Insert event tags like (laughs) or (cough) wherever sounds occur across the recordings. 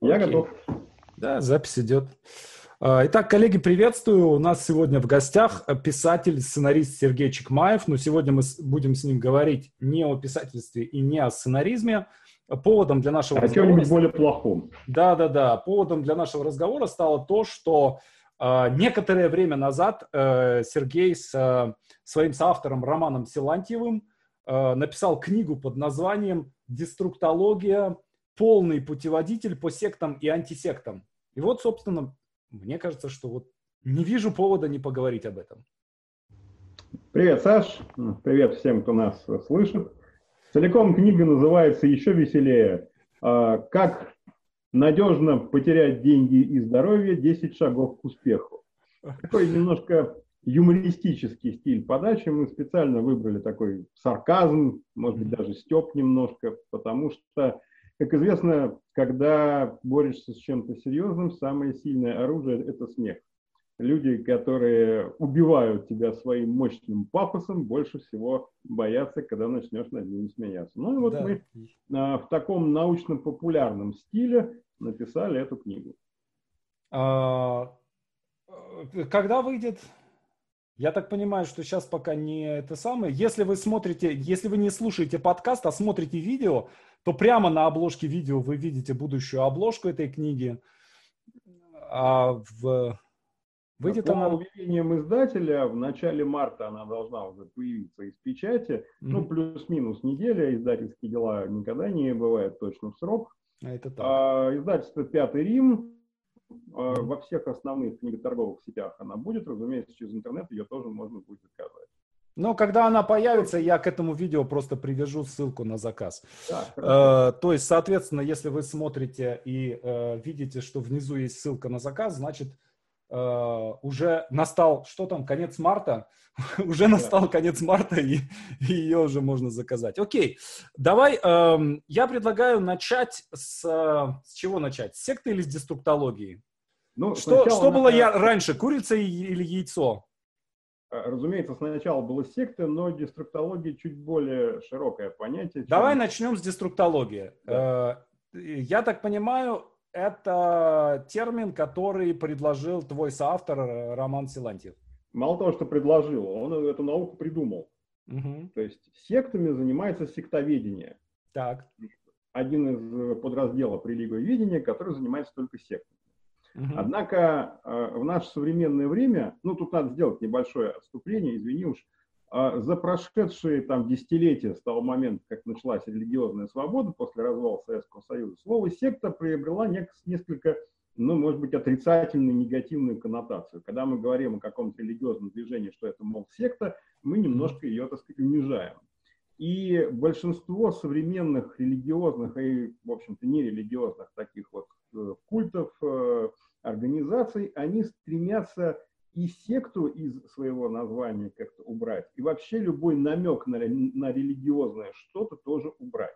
Я Окей. готов. Да, запись идет. А, итак, коллеги, приветствую. У нас сегодня в гостях писатель, сценарист Сергей Чекмаев. Но сегодня мы будем с ним говорить не о писательстве и не о сценаризме. Поводом для нашего а разговора... чем-нибудь более плохом. Да, да, да. Поводом для нашего разговора стало то, что э, некоторое время назад э, Сергей с э, своим соавтором Романом Силантьевым э, написал книгу под названием «Деструктология полный путеводитель по сектам и антисектам. И вот, собственно, мне кажется, что вот не вижу повода не поговорить об этом. Привет, Саш. Привет всем, кто нас слышит. Целиком книга называется «Еще веселее. А, как надежно потерять деньги и здоровье. 10 шагов к успеху». Такой немножко юмористический стиль подачи. Мы специально выбрали такой сарказм, может быть, даже степ немножко, потому что как известно, когда борешься с чем-то серьезным, самое сильное оружие – это смех. Люди, которые убивают тебя своим мощным пафосом, больше всего боятся, когда начнешь над ними смеяться. Ну и вот да. мы а, в таком научно-популярном стиле написали эту книгу. А, э, когда выйдет? Я так понимаю, что сейчас пока не это самое. Если вы смотрите, если вы не слушаете подкаст, а смотрите видео, то прямо на обложке видео вы видите будущую обложку этой книги. А в... Выйдет По она... объявлением издателя в начале марта она должна уже появиться из печати. Mm-hmm. Ну, плюс-минус неделя. Издательские дела никогда не бывают точно в срок. А это так. А, издательство «Пятый Рим». А, во всех основных книготорговых сетях она будет. Разумеется, через интернет ее тоже можно будет заказать. Но когда она появится, я к этому видео просто привяжу ссылку на заказ. Да, э, то есть, соответственно, если вы смотрите и э, видите, что внизу есть ссылка на заказ, значит, э, уже настал, что там, конец марта? (laughs) уже настал конец марта, и, и ее уже можно заказать. Окей, давай, э, я предлагаю начать с... С чего начать? С секты или с деструктологии? Ну, что что было я раньше, курица или яйцо? Э, разумеется, сначала была секта, но деструктология чуть более широкое понятие. Чем... Давай начнем с деструктологии. Да. Э, я так понимаю, это термин, который предложил твой соавтор э, Роман Силантьев. Мало того, что предложил, он эту науку придумал. Угу. То есть сектами занимается сектоведение. Так. Один из подразделов религиоведения, который занимается только сектами. Однако э, в наше современное время, ну тут надо сделать небольшое отступление, извини уж, э, за прошедшие там десятилетия с того момента, как началась религиозная свобода после развала Советского Союза, слово секта приобрела несколько, ну, может быть, отрицательную, негативную коннотацию. Когда мы говорим о каком-то религиозном движении, что это, мол, секта, мы немножко ее, так сказать, унижаем. И большинство современных религиозных и, в общем-то, нерелигиозных таких вот культов, организаций, они стремятся и секту из своего названия как-то убрать, и вообще любой намек на, на религиозное что-то тоже убрать.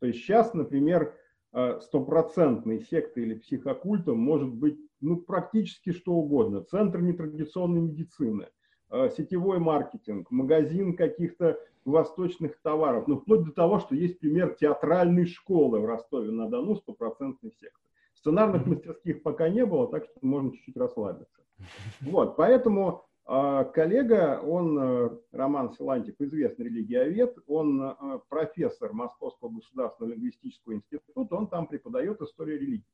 То есть сейчас, например, э, стопроцентной сектой или психокультом может быть ну, практически что угодно. Центр нетрадиционной медицины, э, сетевой маркетинг, магазин каких-то восточных товаров, ну, вплоть до того, что есть пример театральной школы в Ростове-на-Дону, стопроцентной секты. Сценарных мастерских пока не было, так что можно чуть-чуть расслабиться. (laughs) Вот, поэтому э, коллега, он, э, Роман Силантьев, известный религиовед, он э, профессор Московского государственного лингвистического института, он там преподает историю религии.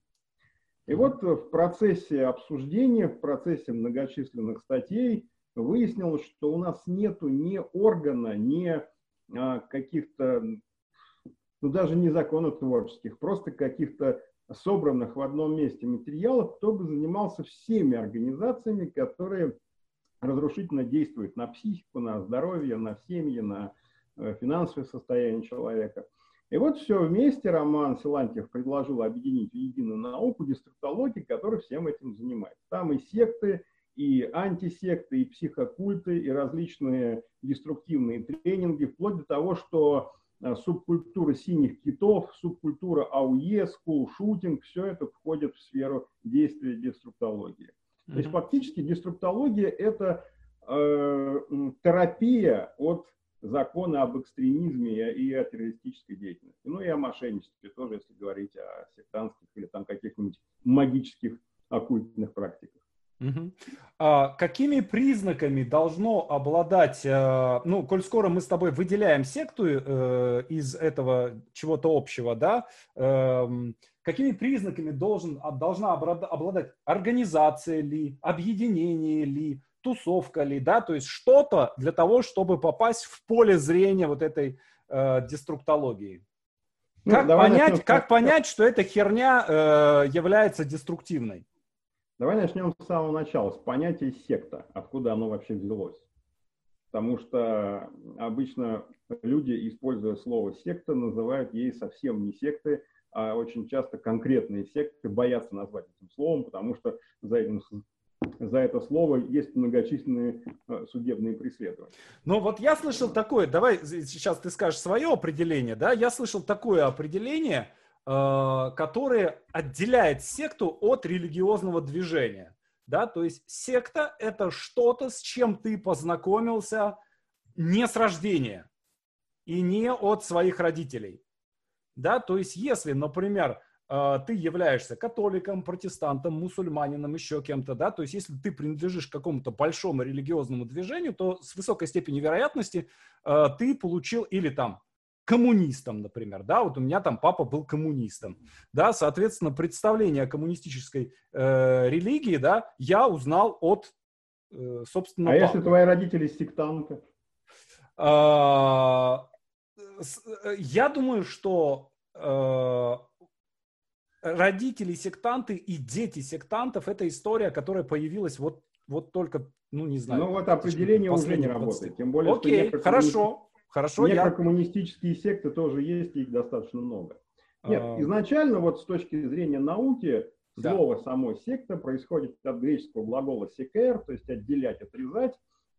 И вот в процессе обсуждения, в процессе многочисленных статей выяснилось, что у нас нету ни органа, ни а, каких-то, ну даже не законотворческих, просто каких-то собранных в одном месте материалов, кто бы занимался всеми организациями, которые разрушительно действуют на психику, на здоровье, на семьи, на э, финансовое состояние человека. И вот все вместе Роман Силантьев предложил объединить в единую науку деструктологии, которая всем этим занимается. Там и секты, и антисекты, и психокульты, и различные деструктивные тренинги, вплоть до того, что Э, субкультура синих китов, субкультура АУЕ, скул-шутинг, все это входит в сферу действия деструктологии. Mm-hmm. То есть фактически деструктология – это э, терапия от законы об экстремизме и о террористической деятельности. Ну и о мошенничестве тоже, если говорить о сектантских или там каких-нибудь магических оккультных практиках. Угу. А какими признаками должно обладать, э, ну, коль скоро мы с тобой выделяем секту э, из этого чего-то общего, да, э, какими признаками должен, должна обладать организация ли, объединение ли, тусовка ли, да, то есть что-то для того, чтобы попасть в поле зрения вот этой э, деструктологии. Ну, как, понять, начнем, как понять, что эта херня э, является деструктивной? Давай начнем с самого начала, с понятия секта, откуда оно вообще взялось. Потому что обычно люди, используя слово секта, называют ей совсем не секты, а очень часто конкретные секты боятся назвать этим словом, потому что за этим за это слово есть многочисленные э, судебные преследования. Ну вот я слышал такое, давай сейчас ты скажешь свое определение, да, я слышал такое определение, э, которое отделяет секту от религиозного движения, да, то есть секта это что-то, с чем ты познакомился не с рождения и не от своих родителей, да, то есть если, например, а, ты являешься католиком, протестантом, мусульманином, еще кем-то, да, то есть если ты принадлежишь какому-то большому религиозному движению, то с высокой степенью вероятности а, ты получил или там коммунистом, например, да, вот у меня там папа был коммунистом, да, соответственно, представление о коммунистической э, религии, да, я узнал от, э, собственно, А папы. если твои родители сектанты? А, э, я думаю, что э, родители сектанты и дети сектантов – это история, которая появилась вот, вот только, ну, не знаю. Ну, вот определение уже не работает. Тем более, Окей, хорошо, хорошо. Некрокоммунистические я... секты тоже есть, их достаточно много. Нет, а... изначально вот с точки зрения науки слово да. само секта происходит от греческого глагола секер, то есть отделять, отрезать.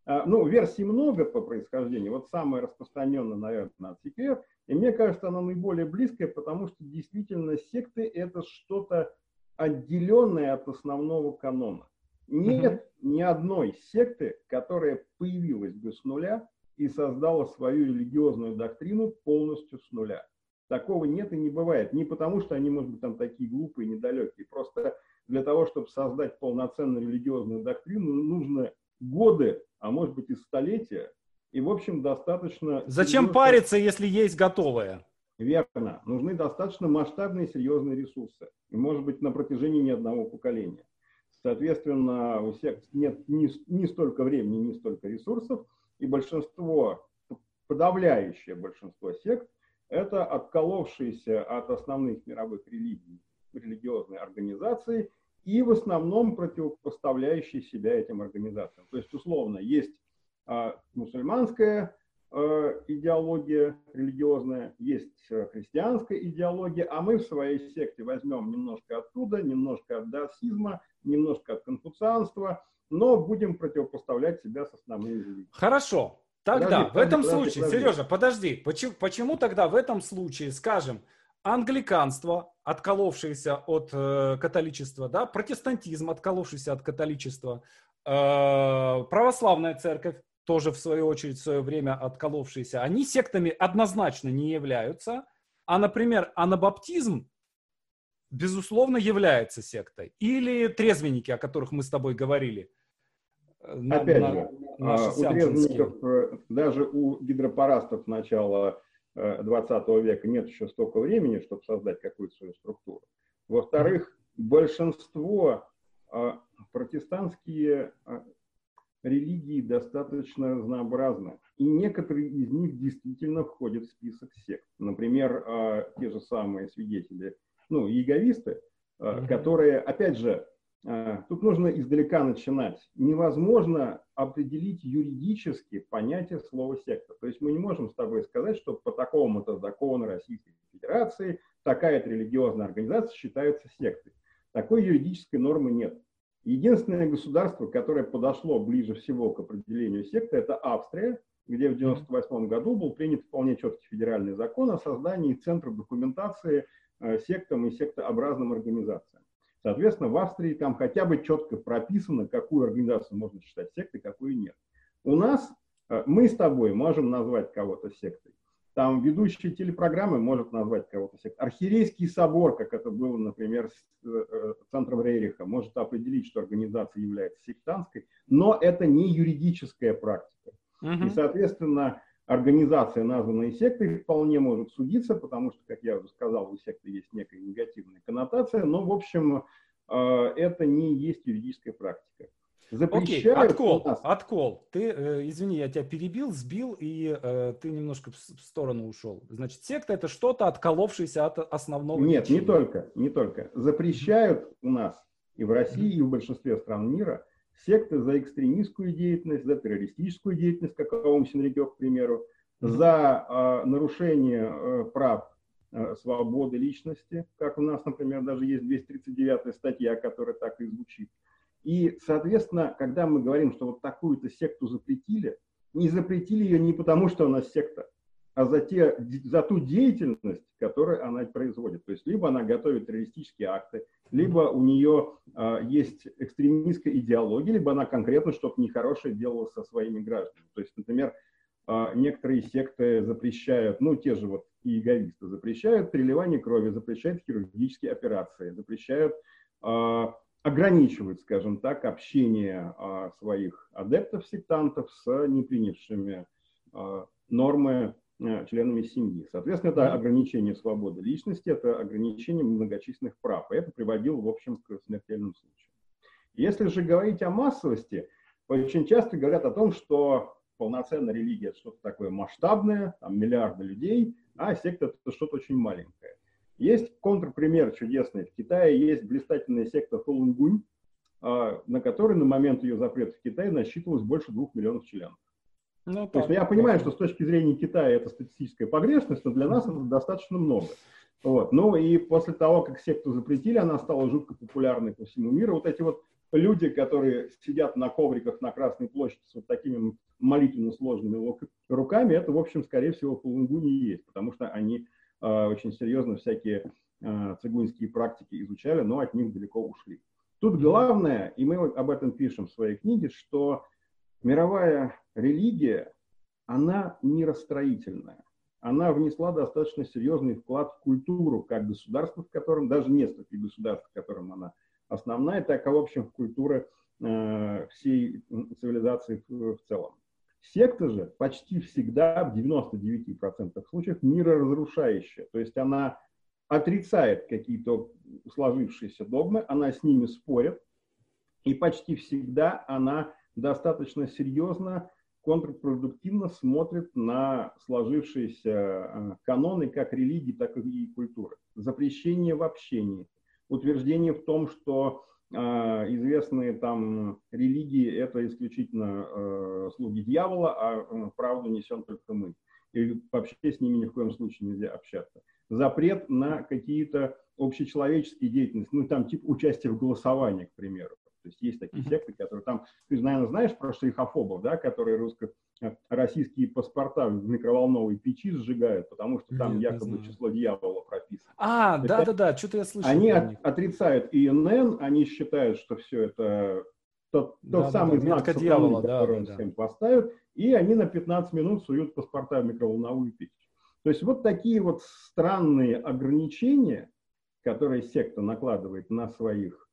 А, ну, версий много по происхождению. Вот самая распространенная, наверное, от секер – и мне кажется, она наиболее близкая, потому что действительно секты – это что-то отделенное от основного канона. Нет угу. ни одной секты, которая появилась бы с нуля и создала свою религиозную доктрину полностью с нуля. Такого нет и не бывает. Не потому, что они, может быть, там такие глупые, недалекие. Просто для того, чтобы создать полноценную религиозную доктрину, нужно годы, а может быть и столетия и, в общем, достаточно... Зачем серьезно... париться, если есть готовое? Верно. Нужны достаточно масштабные серьезные ресурсы. И, может быть, на протяжении не одного поколения. Соответственно, у всех нет ни, ни столько времени, ни столько ресурсов. И большинство, подавляющее большинство сект, это отколовшиеся от основных мировых религий религиозные организации и в основном противопоставляющие себя этим организациям. То есть, условно, есть а, мусульманская э, идеология религиозная, есть э, христианская идеология, а мы в своей секте возьмем немножко оттуда, немножко от даосизма, немножко от конфуцианства, но будем противопоставлять себя с основными религиями. Хорошо. Тогда, подожди, в этом подожди, случае, подожди. Сережа, подожди, почему, почему тогда в этом случае, скажем, англиканство, отколовшееся от э, католичества, да, протестантизм, отколовшийся от католичества, э, православная церковь, тоже в свою очередь в свое время отколовшиеся, они сектами однозначно не являются, а, например, анабаптизм, безусловно, является сектой. Или трезвенники, о которых мы с тобой говорили. На, Опять на, же, а, у трезвенников, э, даже у гидропарастов начала 20 э, века нет еще столько времени, чтобы создать какую-то свою структуру. Во-вторых, большинство а, протестантские а, религии достаточно разнообразны. И некоторые из них действительно входят в список сект. Например, те же самые свидетели, ну, яговисты, которые, опять же, тут нужно издалека начинать. Невозможно определить юридически понятие слова секта. То есть мы не можем с тобой сказать, что по такому-то закону Российской Федерации такая-то религиозная организация считается сектой. Такой юридической нормы нет. Единственное государство, которое подошло ближе всего к определению секты, это Австрия, где в 1998 году был принят вполне четкий федеральный закон о создании центра документации э, сектам и сектообразным организациям. Соответственно, в Австрии там хотя бы четко прописано, какую организацию можно считать сектой, какую нет. У нас Э, мы с тобой можем назвать кого-то сектой. Там ведущий телепрограммы может назвать кого-то сектой. Архиерейский собор, как это было, например, с э, э, Центром Рейриха, может определить, что организация является сектантской, но это не юридическая практика. Угу. И, соответственно, организация, названная сектой, вполне может судиться, потому что, как я уже сказал, у секты есть некая негативная коннотация, но, в общем, это не есть юридическая практика запрещают... Окей, откол, нас... откол. Ты, э, извини, я тебя перебил, сбил, и э, ты немножко в, в сторону ушел. Значит, секта это что-то, отколовшееся от основного... Нет, течения. не только, не только. Запрещают у нас и в России, и в большинстве стран мира секты за экстремистскую деятельность, за террористическую деятельность, как Аум Синрикё, к примеру, за э, нарушение э, прав э, свободы личности, как у нас, например, даже есть 239 статья, которая так и звучит. И, соответственно, когда мы говорим, что вот такую-то секту запретили, не запретили ее не потому, что она секта, а за, те, за ту деятельность, которую она производит. То есть либо она готовит террористические акты, либо у нее э, есть экстремистская идеология, либо она конкретно что-то нехорошее делала со своими гражданами. То есть, например, э, некоторые секты запрещают, ну, те же вот иеговисты, запрещают переливание крови, запрещают хирургические операции, запрещают э, ограничивают, скажем так, общение а, своих адептов-сектантов с не принявшими нормы членами семьи. Соответственно, это ограничение свободы личности, это ограничение многочисленных прав. И это приводило, в общем, к смертельным случаям. Если же говорить о массовости, очень часто говорят о том, что полноценная религия – это что-то такое масштабное, там миллиарды людей, а секта – это что-то очень маленькое. Есть контрпример чудесный. В Китае есть блистательная секта Фулунгунь, а, на которой на момент ее запрета в Китае насчитывалось больше двух миллионов членов. Ну, То есть ну, я понимаю, что с точки зрения Китая это статистическая погрешность, но для нас это достаточно много. Вот. Ну и после того, как секту запретили, она стала жутко популярной по всему миру. Вот эти вот люди, которые сидят на ковриках на Красной площади с вот такими молитвенно сложными руками, это, в общем, скорее всего, Фулунгуни и есть, потому что они Э, очень серьезно всякие э, цигунские практики изучали, но от них далеко ушли. Тут главное, и мы об этом пишем в своей книге, что мировая религия, она миростроительная. Она внесла достаточно серьезный вклад в культуру как государства, в котором, даже несколько государств, в котором она основная, так и, в общем, в культуру э, всей цивилизации в, в целом. Секта же почти всегда, в 99% случаев, мироразрушающая. То есть она отрицает какие-то сложившиеся догмы, она с ними спорит, и почти всегда она достаточно серьезно, контрпродуктивно смотрит на сложившиеся э, каноны как религии, так и культуры. Запрещение в общении, утверждение в том, что а, известные там религии – это исключительно э, слуги дьявола, а э, правду несем только мы. И вообще с ними ни в коем случае нельзя общаться. Запрет на какие-то общечеловеческие деятельности, ну там типа участие в голосовании, к примеру. То есть есть такие секты, которые там, ты, наверное, знаешь про шейхофобов, да, которые русско российские паспорта в микроволновой печи сжигают, потому что там Нет, якобы число дьявола прописано. А, да-да-да, что-то я слышал. Они от, отрицают ИНН, они считают, что все это тот, тот да, самый да, знак, дьявола, который да, да, всем поставят, и они на 15 минут суют паспорта в микроволновую печь. То есть вот такие вот странные ограничения, которые секта накладывает на своих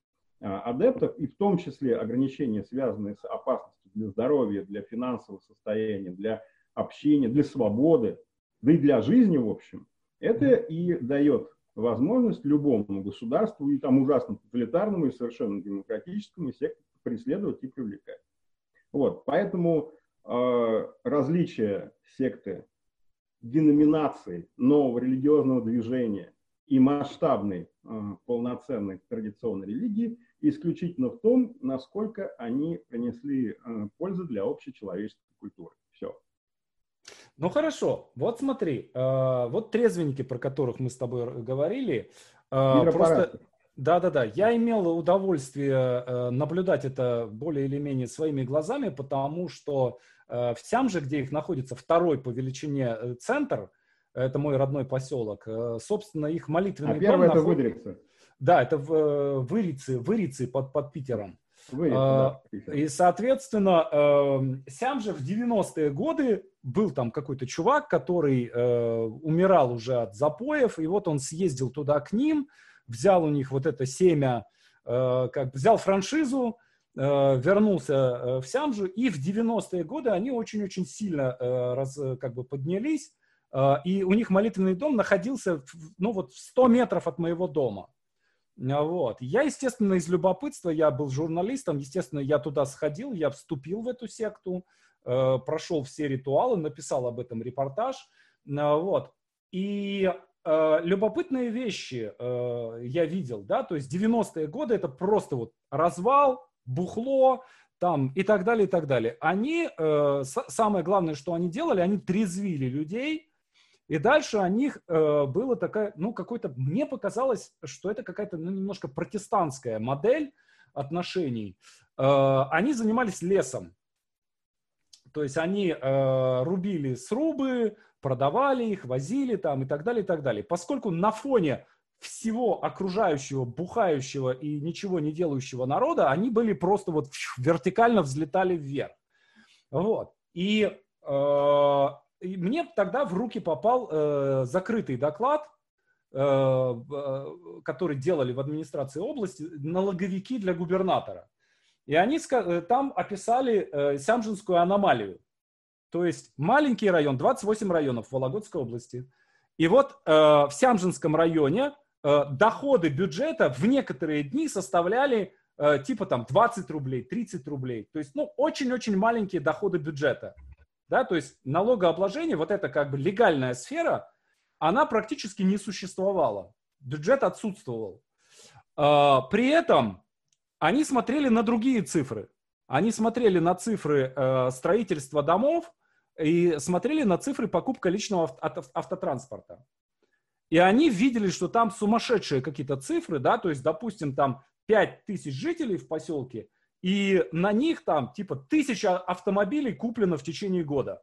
адептов, и в том числе ограничения, связанные с опасностью для здоровья, для финансового состояния, для общения, для свободы, да и для жизни, в общем, это и дает возможность любому государству, и там ужасно тоталитарному, и совершенно демократическому секту преследовать и привлекать. Вот, поэтому э, различие секты, деноминации нового религиозного движения и масштабной э, полноценной традиционной религии – исключительно в том, насколько они принесли э, пользу для общечеловеческой культуры. Все. Ну хорошо, вот смотри, э, вот трезвенники, про которых мы с тобой говорили, э, просто... Да-да-да, я имел удовольствие наблюдать это более или менее своими глазами, потому что в Тямже, где их находится второй по величине центр, это мой родной поселок, собственно, их молитвенный а первый это Выдрица. Да, это в э, Вырице, Вырице под, под Питером. Вы, и, соответственно, эм, сам же в 90-е годы был там какой-то чувак, который э, умирал уже от запоев, и вот он съездил туда к ним, взял у них вот это семя, э, как взял франшизу, э, вернулся э, в Сямжу, и в 90-е годы они очень-очень сильно э, раз, как бы поднялись, э, и у них молитвенный дом находился, ну вот, в 100 метров от моего дома. Вот. Я, естественно, из любопытства, я был журналистом, естественно, я туда сходил, я вступил в эту секту, э, прошел все ритуалы, написал об этом репортаж. Э, вот. И э, любопытные вещи э, я видел, да, то есть 90-е годы это просто вот развал, бухло, там и так далее, и так далее. Они, э, самое главное, что они делали, они трезвили людей, и дальше у них э, было такая, ну, какой-то, мне показалось, что это какая-то, ну, немножко протестантская модель отношений. Э, они занимались лесом. То есть они э, рубили срубы, продавали их, возили там и так далее, и так далее. Поскольку на фоне всего окружающего, бухающего и ничего не делающего народа, они были просто вот вертикально взлетали вверх. Вот. И э, и мне тогда в руки попал э, закрытый доклад, э, э, который делали в администрации области, налоговики для губернатора. И они э, там описали э, Сямжинскую аномалию. То есть маленький район, 28 районов Вологодской области. И вот э, в Сямжинском районе э, доходы бюджета в некоторые дни составляли э, типа там 20 рублей, 30 рублей. То есть, ну, очень-очень маленькие доходы бюджета. Да, то есть налогообложение, вот эта как бы легальная сфера, она практически не существовала. Бюджет отсутствовал. А, при этом они смотрели на другие цифры. Они смотрели на цифры э, строительства домов и смотрели на цифры покупка личного автотранспорта. И они видели, что там сумасшедшие какие-то цифры, да, то есть, допустим, там 5 тысяч жителей в поселке – и на них там типа тысяча автомобилей куплено в течение года.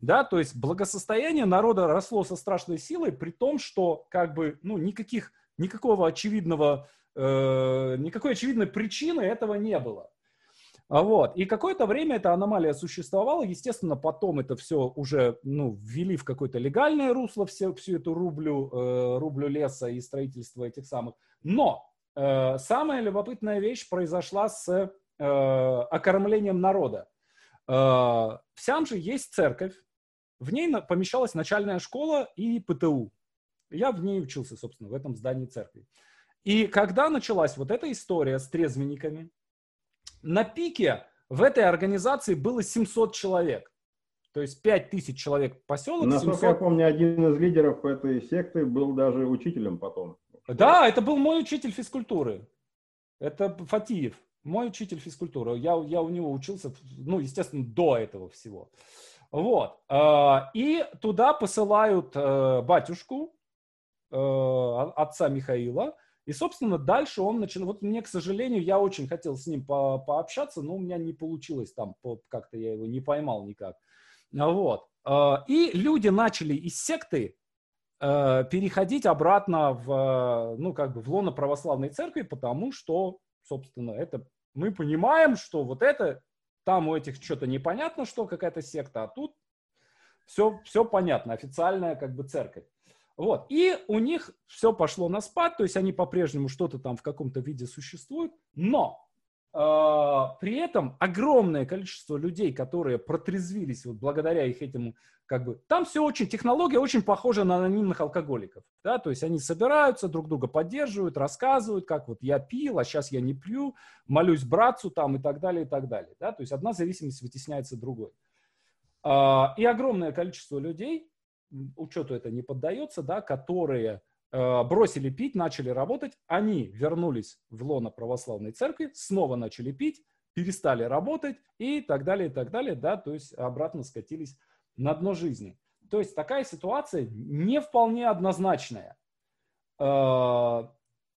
Да, то есть благосостояние народа росло со страшной силой, при том, что как бы, ну, никаких, никакого очевидного, э, никакой очевидной причины этого не было. А вот. И какое-то время эта аномалия существовала. Естественно, потом это все уже ну, ввели в какое-то легальное русло, все, всю эту рублю, э, рублю леса и строительство этих самых. Но самая любопытная вещь произошла с э, окормлением народа. Э, в Сямже есть церковь, в ней помещалась начальная школа и ПТУ. Я в ней учился, собственно, в этом здании церкви. И когда началась вот эта история с трезвенниками, на пике в этой организации было 700 человек. То есть 5000 человек поселок. Насколько 700... я помню, один из лидеров этой секты был даже учителем потом. Да, это был мой учитель физкультуры. Это Фатиев, мой учитель физкультуры. Я, я у него учился, ну, естественно, до этого всего. Вот. А, и туда посылают э, батюшку, э, отца Михаила. И, собственно, дальше он начал... Вот мне, к сожалению, я очень хотел с ним по пообщаться, но у меня не получилось там, как-то я его не поймал никак. Вот. И люди начали из секты Э, переходить обратно в, ну, как бы в лоно православной церкви, потому что, собственно, это мы понимаем, что вот это, там у этих что-то непонятно, что какая-то секта, а тут все, все понятно, официальная как бы церковь. Вот. И у них все пошло на спад, то есть они по-прежнему что-то там в каком-то виде существуют, но при этом огромное количество людей, которые протрезвились вот благодаря их этому, как бы, там все очень, технология очень похожа на анонимных алкоголиков, да, то есть они собираются, друг друга поддерживают, рассказывают, как вот я пил, а сейчас я не пью, молюсь братцу там и так далее, и так далее, да, то есть одна зависимость вытесняется другой. А, и огромное количество людей, учету это не поддается, да, которые бросили пить, начали работать, они вернулись в лоно православной церкви, снова начали пить, перестали работать и так далее, и так далее, да, то есть обратно скатились на дно жизни. То есть такая ситуация не вполне однозначная. Э,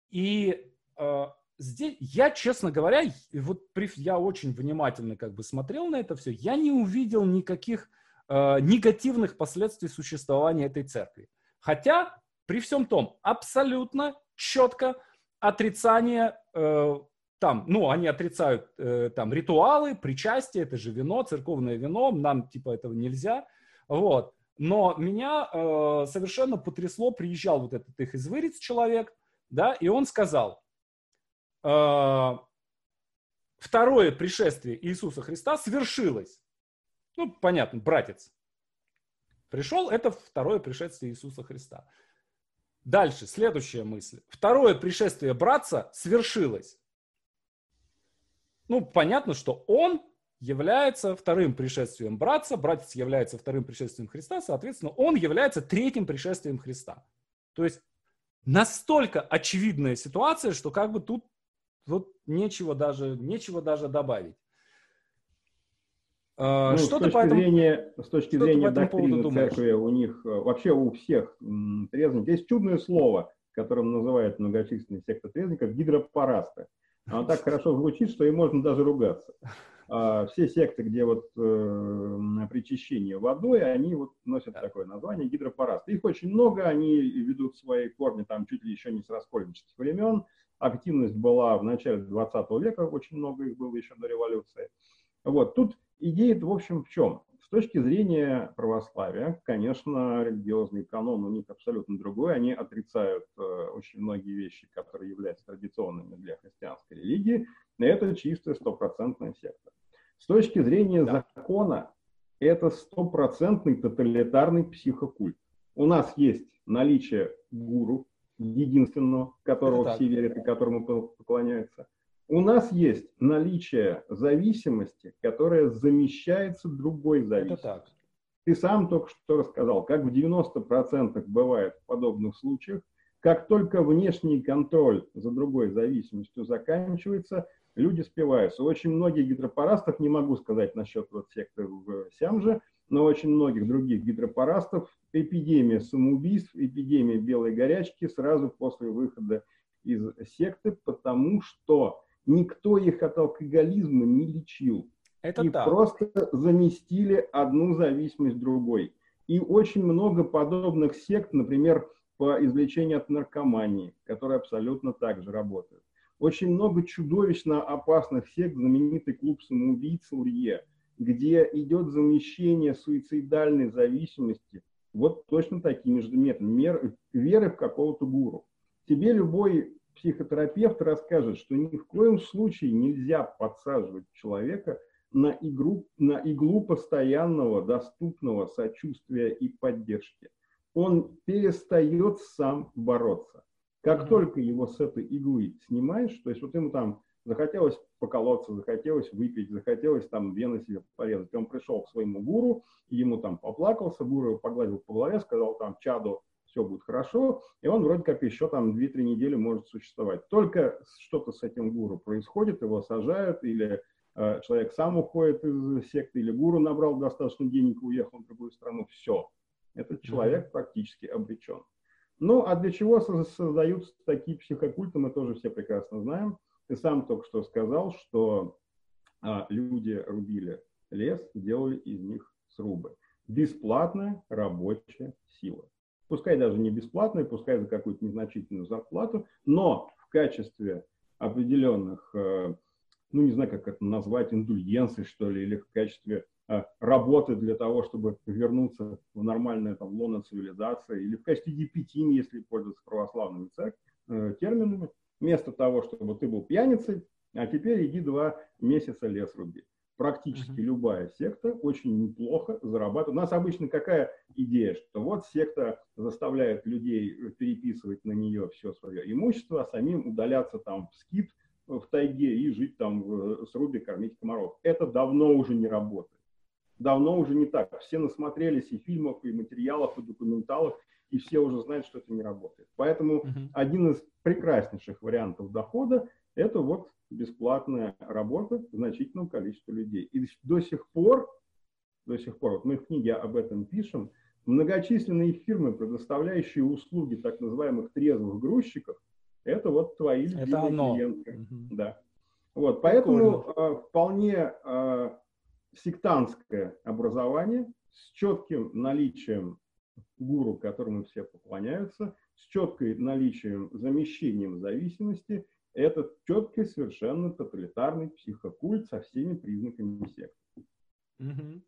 и э, здесь, я, честно говоря, вот я очень внимательно как бы смотрел на это все, я не увидел никаких негативных последствий существования этой церкви. Хотя при всем том, абсолютно четко отрицание э, там, ну, они отрицают э, там ритуалы, причастие, это же вино, церковное вино, нам типа этого нельзя, вот. Но меня э, совершенно потрясло, приезжал вот этот их извырец человек, да, и он сказал, э, второе пришествие Иисуса Христа свершилось. Ну, понятно, братец. Пришел, это второе пришествие Иисуса Христа. Дальше, следующая мысль. Второе пришествие братца свершилось. Ну, понятно, что он является вторым пришествием братца, братец является вторым пришествием Христа, соответственно, он является третьим пришествием Христа. То есть настолько очевидная ситуация, что как бы тут вот нечего даже, нечего даже добавить. А, ну, что с, точки поэтому, зрения, с точки зрения доктрины церкви, у них э, вообще у всех трезвенников есть чудное слово, которым называют многочисленные секты трезвенников гидропарасты. Оно так (laughs) хорошо звучит, что и можно даже ругаться. А все секты, где вот э, причащение водой, они вот носят такое название гидропараст. Их очень много, они ведут свои корни там чуть ли еще не с раскольнических времен. Активность была в начале 20 века, очень много их было еще до революции. Вот, тут идея в общем, в чем? С точки зрения православия, конечно, религиозный канон у них абсолютно другой. Они отрицают э, очень многие вещи, которые являются традиционными для христианской религии. И это чистая стопроцентная секта. С точки зрения да. закона, это стопроцентный тоталитарный психокульт. У нас есть наличие гуру, единственного, которого все верят и которому поклоняются. У нас есть наличие зависимости, которая замещается другой зависимостью. Это так. Ты сам только что рассказал, как в 90% бывает в подобных случаях, как только внешний контроль за другой зависимостью заканчивается, люди спиваются. Очень многих гидропарастов, не могу сказать насчет вот секты в Сямже, но очень многих других гидропарастов эпидемия самоубийств, эпидемия белой горячки сразу после выхода из секты, потому что никто их от алкоголизма не лечил. Это и так. просто заместили одну зависимость другой. И очень много подобных сект, например, по излечению от наркомании, которые абсолютно так же работают. Очень много чудовищно опасных сект, знаменитый клуб самоубийц Урье, где идет замещение суицидальной зависимости вот точно такими же методами, веры в какого-то гуру. Тебе любой психотерапевт расскажет, что ни в коем случае нельзя подсаживать человека на, игру, на иглу постоянного, доступного сочувствия и поддержки. Он перестает сам бороться. Как только его с этой иглы снимаешь, то есть вот ему там захотелось поколоться, захотелось выпить, захотелось там вены себе порезать. Он пришел к своему гуру, ему там поплакался, гуру его погладил по голове, сказал там, чаду, все будет хорошо, и он вроде как еще там 2-3 недели может существовать. Только что-то с этим гуру происходит, его сажают, или э, человек сам уходит из секты, или гуру набрал достаточно денег и уехал в другую страну, все. Этот человек mm-hmm. практически обречен. Ну, а для чего создаются такие психокульты, мы тоже все прекрасно знаем. Ты сам только что сказал, что а, люди рубили лес, делали из них срубы. Бесплатная рабочая сила пускай даже не бесплатные, пускай за какую-то незначительную зарплату, но в качестве определенных, э, ну не знаю, как это назвать, индульгенций, что ли, или в качестве э, работы для того, чтобы вернуться в нормальное там, лоно цивилизации, или в качестве епитимии, если пользоваться православными э, терминами, вместо того, чтобы ты был пьяницей, а теперь иди два месяца лес руби практически uh-huh. любая секта очень неплохо зарабатывает. У нас обычно какая идея, что вот секта заставляет людей переписывать на нее все свое имущество, а самим удаляться там в скит в тайге и жить там в срубе, кормить комаров. Это давно уже не работает. Давно уже не так. Все насмотрелись и фильмов, и материалов, и документалов, и все уже знают, что это не работает. Поэтому uh-huh. один из прекраснейших вариантов дохода – это вот бесплатная работа значительному количеству людей. И до сих пор, до сих пор, вот мы в книге об этом пишем, многочисленные фирмы, предоставляющие услуги так называемых трезвых грузчиков, это вот твои любимые клиенты. Угу. Да. Вот, поэтому э, вполне э, сектантское образование с четким наличием гуру, которому все поклоняются, с четким наличием, замещением зависимости это четкий, совершенно тоталитарный психокульт со всеми признаками секты. Угу.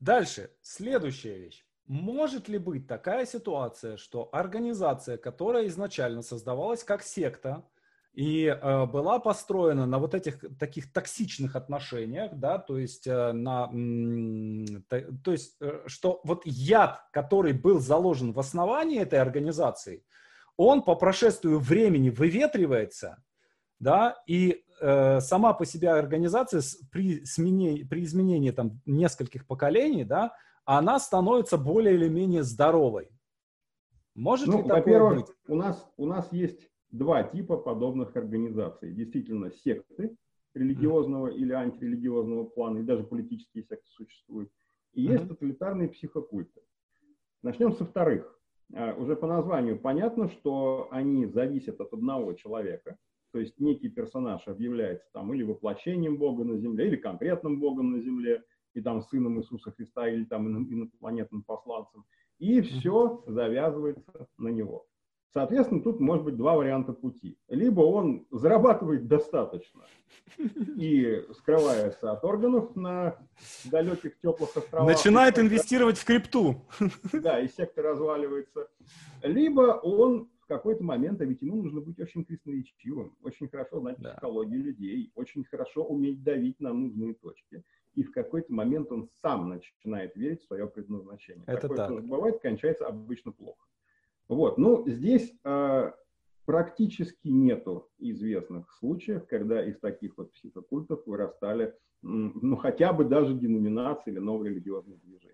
Дальше, следующая вещь. Может ли быть такая ситуация, что организация, которая изначально создавалась как секта, и э, была построена на вот этих таких токсичных отношениях, да, то есть э, на, то, то есть, э, что вот яд, который был заложен в основании этой организации, он по прошествию времени выветривается, да, и э, сама по себе организация при, смене, при изменении там нескольких поколений, да, она становится более или менее здоровой. Может ну, ли такое быть? У нас, у нас есть два типа подобных организаций. Действительно, секты религиозного mm-hmm. или антирелигиозного плана, и даже политические секты существуют. И mm-hmm. есть тоталитарные психокульты. Начнем со вторых. А, уже по названию понятно, что они зависят от одного человека, то есть некий персонаж объявляется там или воплощением Бога на земле, или конкретным Богом на земле, и там сыном Иисуса Христа, или там инопланетным посланцем, и все завязывается на него. Соответственно, тут может быть два варианта пути. Либо он зарабатывает достаточно и скрывается от органов на далеких теплых островах. Начинает инвестировать в крипту. Да, и сектор разваливается. Либо он какой-то момент, а ведь ему нужно быть очень красноречивым, очень хорошо знать да. психологию людей, очень хорошо уметь давить на нужные точки. И в какой-то момент он сам начинает верить в свое предназначение. Это Такое так. бывает, кончается обычно плохо. Вот, ну, здесь э, практически нету известных случаев, когда из таких вот психокультов вырастали, ну, хотя бы даже деноминации или новые религиозные движения.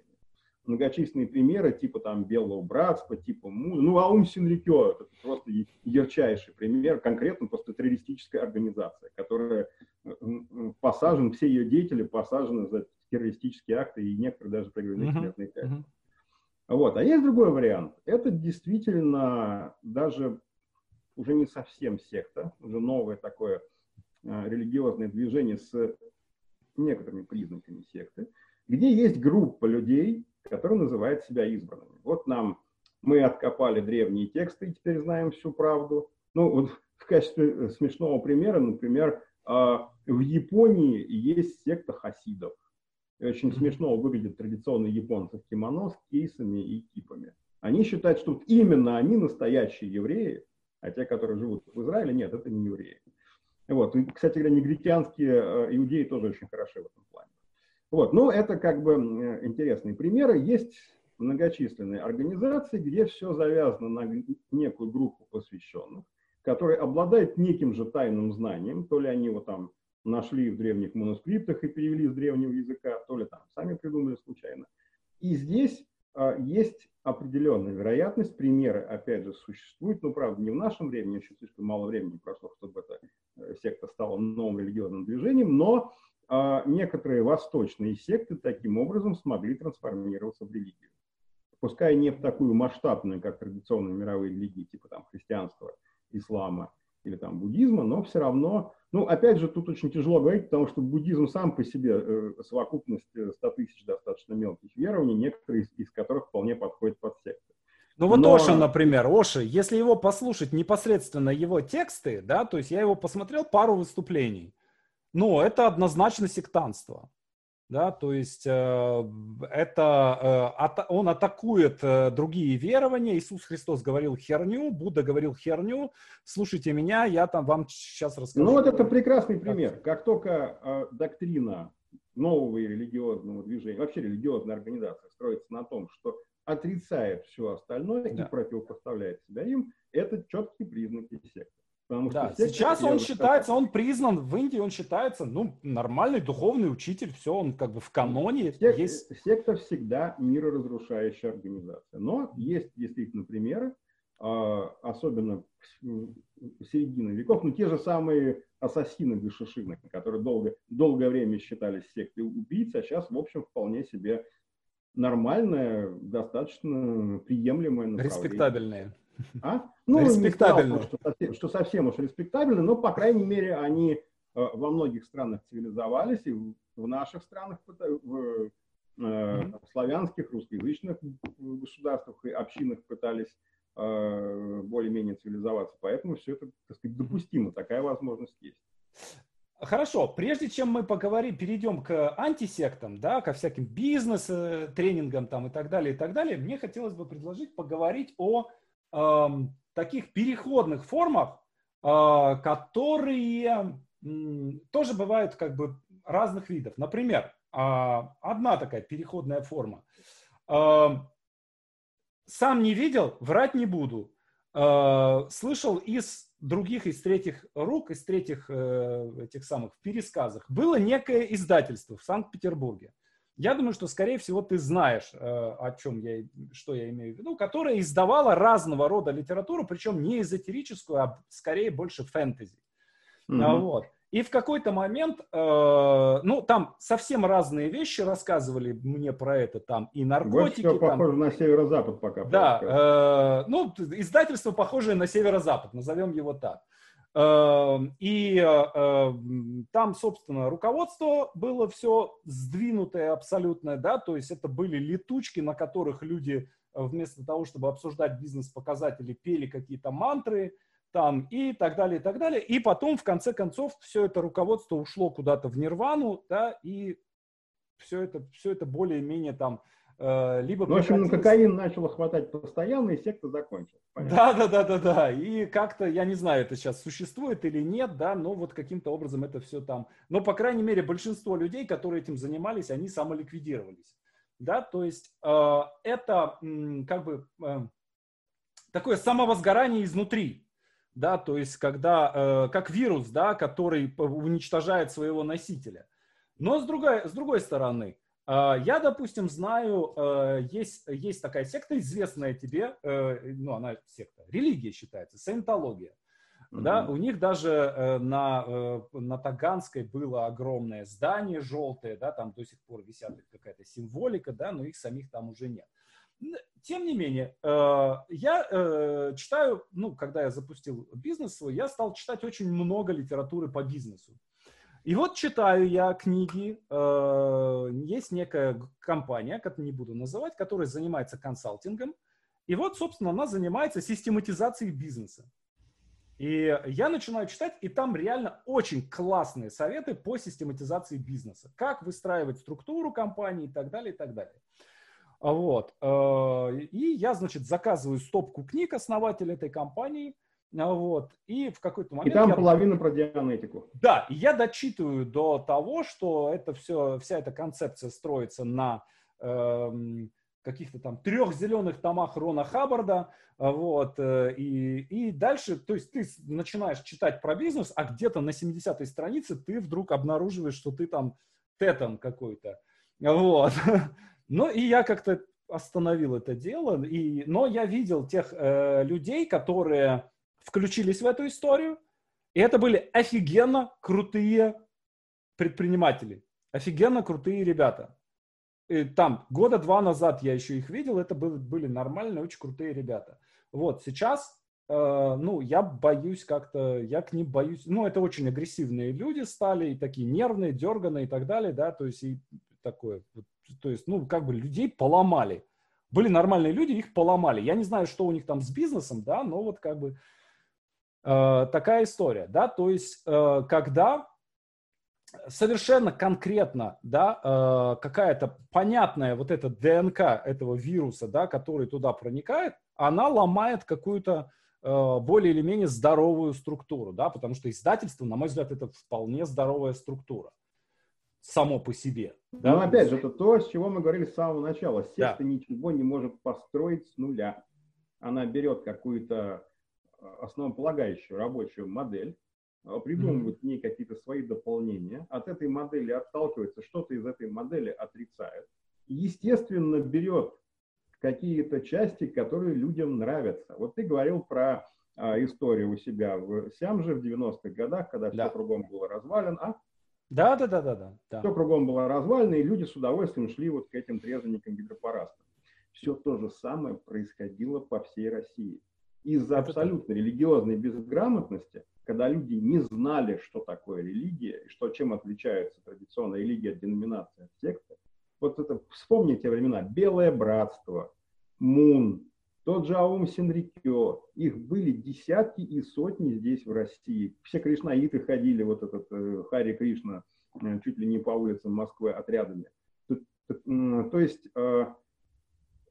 Многочисленные примеры, типа там Белого Братства, типа Му, ну, Аум Синрикё, это просто ярчайший пример, конкретно просто террористическая организация, которая посажен, все ее деятели посажены за террористические акты, и некоторые даже привели uh-huh. смертной казни. Вот. А есть другой вариант. Это действительно даже уже не совсем секта, уже новое такое э, религиозное движение с некоторыми признаками секты, где есть группа людей, которые называют себя избранными. Вот нам мы откопали древние тексты и теперь знаем всю правду. Ну, вот в качестве э, смешного примера, например, э, в Японии есть секта хасидов. Очень смешно выглядят традиционные японцы в кимоно с кейсами и кипами. Они считают, что вот именно они настоящие евреи, а те, которые живут в Израиле, нет, это не евреи. Вот. И, кстати говоря, негритянские э, иудеи тоже очень хороши в этом плане. Вот. Ну, это как бы интересные примеры. Есть многочисленные организации, где все завязано на некую группу посвященных, которые обладают неким же тайным знанием, то ли они его там нашли в древних манускриптах и перевели с древнего языка, то ли там сами придумали случайно. И здесь а, есть определенная вероятность, примеры, опять же, существуют, но, правда, не в нашем времени, еще слишком мало времени прошло, чтобы эта э, секта стала новым религиозным движением, но а, некоторые восточные секты таким образом смогли трансформироваться в религию. Пускай не в такую масштабную, как традиционные мировые религии, типа там христианства, ислама или там буддизма, но все равно ну, опять же, тут очень тяжело говорить, потому что буддизм сам по себе э, совокупность 100 тысяч достаточно мелких верований, некоторые из, из которых вполне подходят под секты. Ну вот Но... Оша, например, Оша, если его послушать непосредственно его тексты, да, то есть я его посмотрел пару выступлений, ну, это однозначно сектанство да, то есть э, это э, он атакует э, другие верования. Иисус Христос говорил херню, Будда говорил херню. Слушайте меня, я там вам сейчас расскажу. Ну вот это прекрасный пример. Как только доктрина нового религиозного движения, вообще религиозная организация строится на том, что отрицает все остальное да. и противопоставляет себя им, это четкие признаки секты. Потому да, что сейчас он считается, он признан в Индии, он считается, ну, нормальный духовный учитель, все, он как бы в каноне Сек, есть. Секта всегда мироразрушающая организация. Но есть действительно примеры, а, особенно в середине веков, ну, те же самые ассасины Гашишины, которые долго, долгое время считались сектой убийц, а сейчас, в общем, вполне себе нормальное, достаточно приемлемое направление. Респектабельное. А? Ну, респектабельно. Сказал, что, совсем, что совсем уж респектабельно, но, по крайней мере, они э, во многих странах цивилизовались, и в, в наших странах, в, э, славянских, русскоязычных государствах и общинах пытались более-менее цивилизоваться. Поэтому все это, так сказать, допустимо, такая возможность есть. Хорошо, прежде чем мы поговорим, перейдем к антисектам, да, ко всяким бизнес-тренингам там и так далее, и так далее, мне хотелось бы предложить поговорить о э, таких переходных формах, э, которые тоже бывают как бы разных видов. Например, э, одна такая переходная форма. Э, сам не видел, врать не буду. Э, слышал из других, из третьих рук, из третьих этих самых пересказах, было некое издательство в Санкт-Петербурге. Я думаю, что, скорее всего, ты знаешь, э, о чем я, что я имею в виду, которое издавало разного рода литературу, причем не эзотерическую, а скорее больше фэнтези. Mm-hmm. Вот. И в какой-то момент, э, ну, там совсем разные вещи рассказывали мне про это, там и наркотики. Больше всего там, похоже на северо-запад пока. Да, э, ну, издательство похожее на северо-запад, назовем его так. Э, и э, э, там, собственно, руководство было все сдвинутое абсолютно, да, то есть это были летучки, на которых люди вместо того, чтобы обсуждать бизнес-показатели, пели какие-то мантры, там и так далее, и так далее. И потом, в конце концов, все это руководство ушло куда-то в нирвану, да, и все это, все это более-менее там э, либо... Ну, в общем, кокаин начал хватать постоянно, и секта закончилась. Да, да, да, да, да. И как-то, я не знаю, это сейчас существует или нет, да, но вот каким-то образом это все там... Но, по крайней мере, большинство людей, которые этим занимались, они самоликвидировались. Да, то есть э, это э, как бы э, такое самовозгорание изнутри, да, то есть когда, э, как вирус, да, который уничтожает своего носителя. Но с другой, с другой стороны, э, я, допустим, знаю, э, есть, есть такая секта, известная тебе, э, ну, она секта, религия считается, саентология. Mm-hmm. Да, у них даже э, на, на Таганской было огромное здание желтое, да, там до сих пор висят какая-то символика, да, но их самих там уже нет. Тем не менее, я читаю, ну, когда я запустил бизнес свой, я стал читать очень много литературы по бизнесу. И вот читаю я книги, э, есть некая компания, как не буду называть, которая занимается консалтингом. И вот, собственно, она занимается систематизацией бизнеса. И я начинаю читать, и там реально очень классные советы по систематизации бизнеса. Как выстраивать структуру компании и так далее, и так далее. Вот. Э, и я, значит, заказываю стопку книг основателя этой компании. А вот. И в какой-то момент... И там я... половина про дианетику. Да, и я дочитываю до того, что это все, вся эта концепция строится на эм, каких-то там трех зеленых томах Рона Хаббарда, вот, э, и, и дальше, то есть ты начинаешь читать про бизнес, а где-то на 70-й странице ты вдруг обнаруживаешь, что ты там тетан какой-то, вот, (laughs) Ну и я как-то остановил это дело, и, но я видел тех э, людей, которые включились в эту историю, и это были офигенно крутые предприниматели, офигенно крутые ребята. И там года два назад я еще их видел, это были, были нормальные, очень крутые ребята. Вот сейчас, э, ну, я боюсь как-то, я к ним боюсь, ну, это очень агрессивные люди стали, и такие нервные, дерганые и так далее, да, то есть и такое, то есть, ну, как бы людей поломали. Были нормальные люди, их поломали. Я не знаю, что у них там с бизнесом, да, но вот как бы такая история, да, то есть, э, когда совершенно конкретно, да, э, какая-то понятная вот эта ДНК этого вируса, да, который туда проникает, она ломает какую-то э, более или менее здоровую структуру, да, потому что издательство, на мой взгляд, это вполне здоровая структура само по себе. Да? Но опять же, это то, с чего мы говорили с самого начала. Секта да. ничего не может построить с нуля. Она берет какую-то э, основополагающую рабочую модель, придумывает mm-hmm. в ней какие-то свои дополнения, от этой модели отталкивается, что-то из этой модели отрицает. естественно, берет какие-то части, которые людям нравятся. Вот ты говорил про а, историю у себя в Сямже в 90-х годах, когда да. все кругом было развалено, а да, да, да, да, да. да. Все кругом было развалено, и люди с удовольствием шли вот к этим трезвенникам гидропарастам. Все то же самое происходило по всей России. Из-за абсолютно религиозной безграмотности, когда люди не знали, что такое религия, и что, чем отличается традиционная религия от деноминации, от секты, вот это, вспомните времена, Белое Братство, Мун, Тот же Аум Синрикё, их были десятки и сотни здесь, в России. Все кришнаиты ходили, вот этот э, Хари Кришна, э, чуть ли не по улицам Москвы отрядами. То, то, то есть э,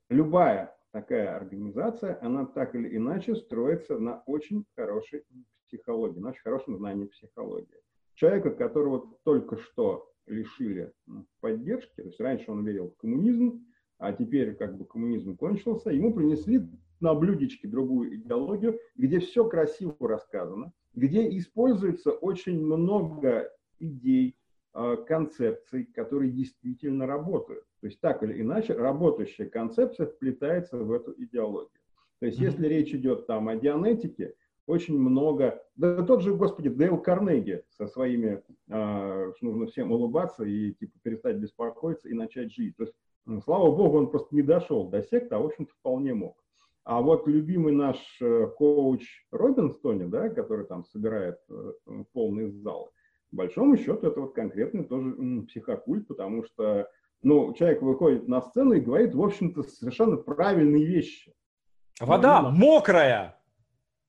любая такая организация, она так или иначе строится на очень хорошей психологии, на очень хорошем знании психологии. Человека, которого только что лишили поддержки, то есть раньше он верил в коммунизм, а теперь как бы коммунизм кончился, ему принесли на блюдечке другую идеологию, где все красиво рассказано, где используется очень много идей, а, концепций, которые действительно работают. То есть так или иначе работающая концепция вплетается в эту идеологию. То есть если речь идет там о дианетике, очень много, да тот же, господи, Дейл Карнеги со своими, э, что нужно всем улыбаться и типа перестать беспокоиться и начать жить. То есть, ну, слава богу, он просто не дошел до секты, а в общем-то вполне мог. А вот любимый наш э, коуч Робинстони, да, который там собирает э, полные залы, большому счету это вот конкретный тоже м, психокульт, потому что ну, человек выходит на сцену и говорит, в общем-то, совершенно правильные вещи. Вода Но, мокрая!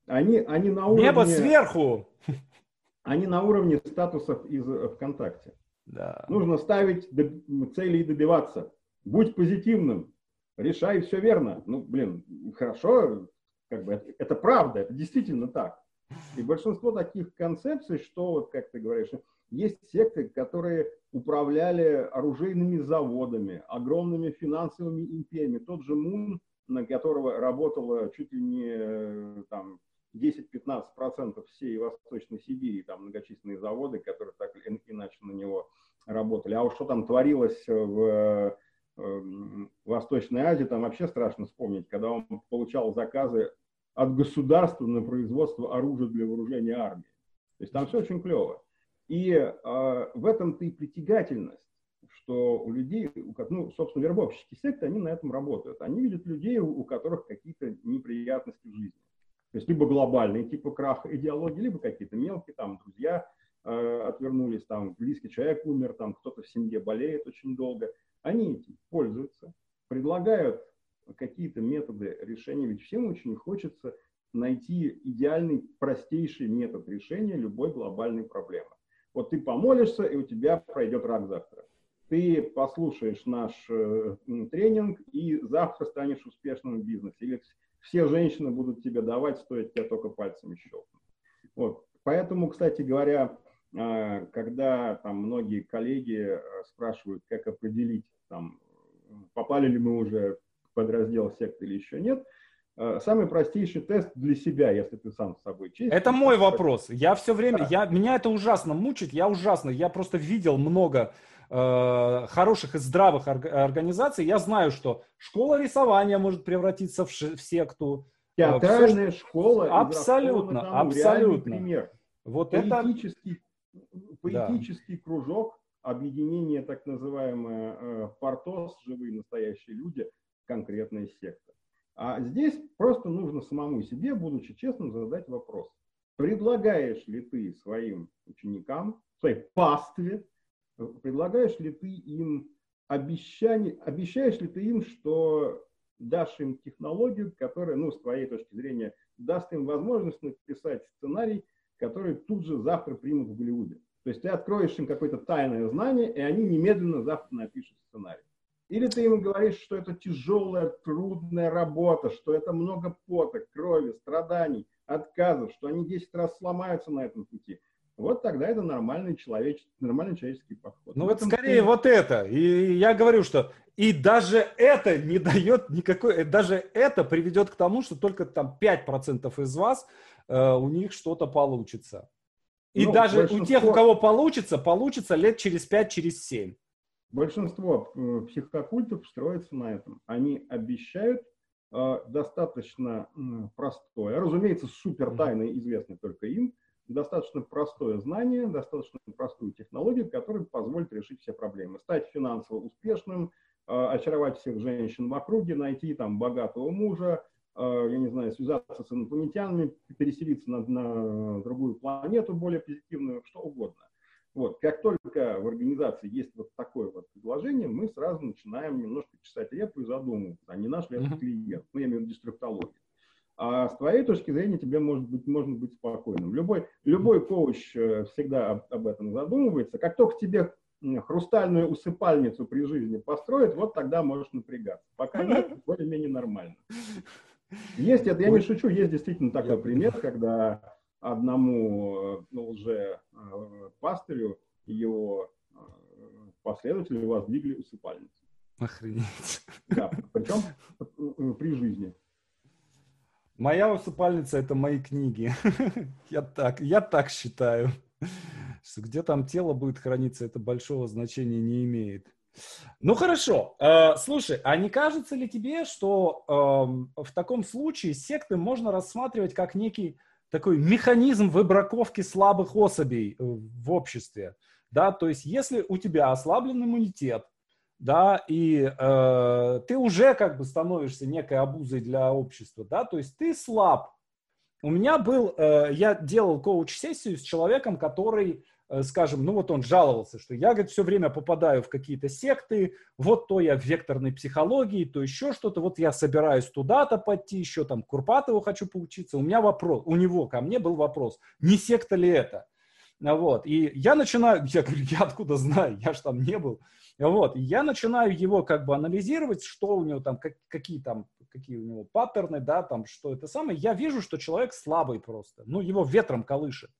Они, они на уровне... Небо сверху! Они на уровне статусов из ВКонтакте. Да. Нужно ставить цели и добиваться. Будь позитивным, решай все верно. Ну, блин, хорошо, как бы это, это правда, это действительно так. И большинство таких концепций, что вот, как ты говоришь, есть секты, которые управляли оружейными заводами, огромными финансовыми империями. Тот же Мун, на которого работало чуть ли не там, 10-15% всей Восточной Сибири, там многочисленные заводы, которые так или иначе на него работали. А уж что там творилось в эм, Восточной Азии, там вообще страшно вспомнить, когда он получал заказы от государства на производство оружия для вооружения армии. То есть там все очень клево. И э, в этом-то и притягательность, что у людей, у, ну, собственно, вербовщики секты, они на этом работают. Они видят людей, у, у которых какие-то неприятности в жизни. То есть либо глобальные типа краха идеологии, либо какие-то мелкие, там, друзья э, отвернулись, там, близкий человек умер, там, кто-то в семье болеет очень долго. Они этим пользуются, предлагают какие-то методы решения, ведь всем очень хочется найти идеальный, простейший метод решения любой глобальной проблемы. Вот ты помолишься, и у тебя пройдет рак завтра. Ты послушаешь наш э, тренинг, и завтра станешь успешным в бизнесе. Или все женщины будут тебе давать, стоит тебя только пальцами щелкнуть. Вот. Поэтому, кстати говоря, э, когда там многие коллеги э, спрашивают, как определить, там, попали ли мы уже в подраздел секты или еще нет, самый простейший тест для себя, если ты сам с собой чистый. Это мой вопрос. Я все время, да. я, меня это ужасно мучит, я ужасно, я просто видел много э, хороших и здравых орг, организаций. Я знаю, что школа рисования может превратиться в, в секту. Э, Театральная все, школа. Абсолютно, тому, абсолютно. Пример. Вот поэтический, это... поэтический да. кружок, объединение так называемое э, Портос, живые настоящие люди, конкретная секта. А здесь просто нужно самому себе, будучи честным, задать вопрос. Предлагаешь ли ты своим ученикам, своей пастве, предлагаешь ли ты им обещание, обещаешь ли ты им, что дашь им технологию, которая, ну, с твоей точки зрения, даст им возможность написать сценарий, который тут же завтра примут в Голливуде. То есть ты откроешь им какое-то тайное знание, и они немедленно завтра напишут сценарий. Или ты ему говоришь, что это тяжелая, трудная работа, что это много пота, крови, страданий, отказов, что они 10 раз сломаются на этом пути. Вот тогда это нормальный, человеческий, нормальный человеческий подход. Ну вот скорее ты... вот это. И я говорю, что и даже это не дает никакой, даже это приведет к тому, что только там 5% из вас, э, у них что-то получится. И ну, даже большинство... у тех, у кого получится, получится лет через 5, через 7. Большинство э, психокультов строится на этом. Они обещают э, достаточно э, простое, разумеется, супер тайное, известное только им, достаточно простое знание, достаточно простую технологию, которая позволит решить все проблемы. Стать финансово успешным, э, очаровать всех женщин в округе, найти там богатого мужа, я не знаю, связаться с инопланетянами, переселиться на, на другую планету более позитивную, что угодно. Вот, как только в организации есть вот такое вот предложение, мы сразу начинаем немножко чесать репу и задумываться, а не наш ли это клиент, ну, я имею в виду деструктологию. А с твоей точки зрения тебе может быть, можно быть спокойным. Любой, любой коуч э, всегда об, об этом задумывается. Как только тебе хрустальную усыпальницу при жизни построить, вот тогда можешь напрягаться. Пока нет, более-менее нормально. Есть, это я не шучу, есть действительно такой пример, когда одному э, ну, уже э, пастырю его э, последователи воздвигли усыпальницу. Охренеть. Да, причем при жизни. Моя усыпальница – это мои книги. (laughs) я, так, я так считаю. Что где там тело будет храниться, это большого значения не имеет. Ну хорошо. Э, слушай, а не кажется ли тебе, что э, в таком случае секты можно рассматривать как некий такой механизм выбраковки слабых особей в обществе? Да, то есть если у тебя ослаблен иммунитет, да, и э, ты уже как бы становишься некой обузой для общества, да, то есть ты слаб. У меня был, э, я делал коуч-сессию с человеком, который, э, скажем, ну вот он жаловался, что я, говорит, все время попадаю в какие-то секты, вот то я в векторной психологии, то еще что-то, вот я собираюсь туда-то пойти, еще там Курпатову хочу поучиться. У меня вопрос, у него ко мне был вопрос, не секта ли это? Вот, и я начинаю, я говорю, я откуда знаю, я же там не был. Вот, и я начинаю его как бы анализировать, что у него там, как, какие там, какие у него паттерны, да, там, что это самое. Я вижу, что человек слабый просто, ну, его ветром колышет.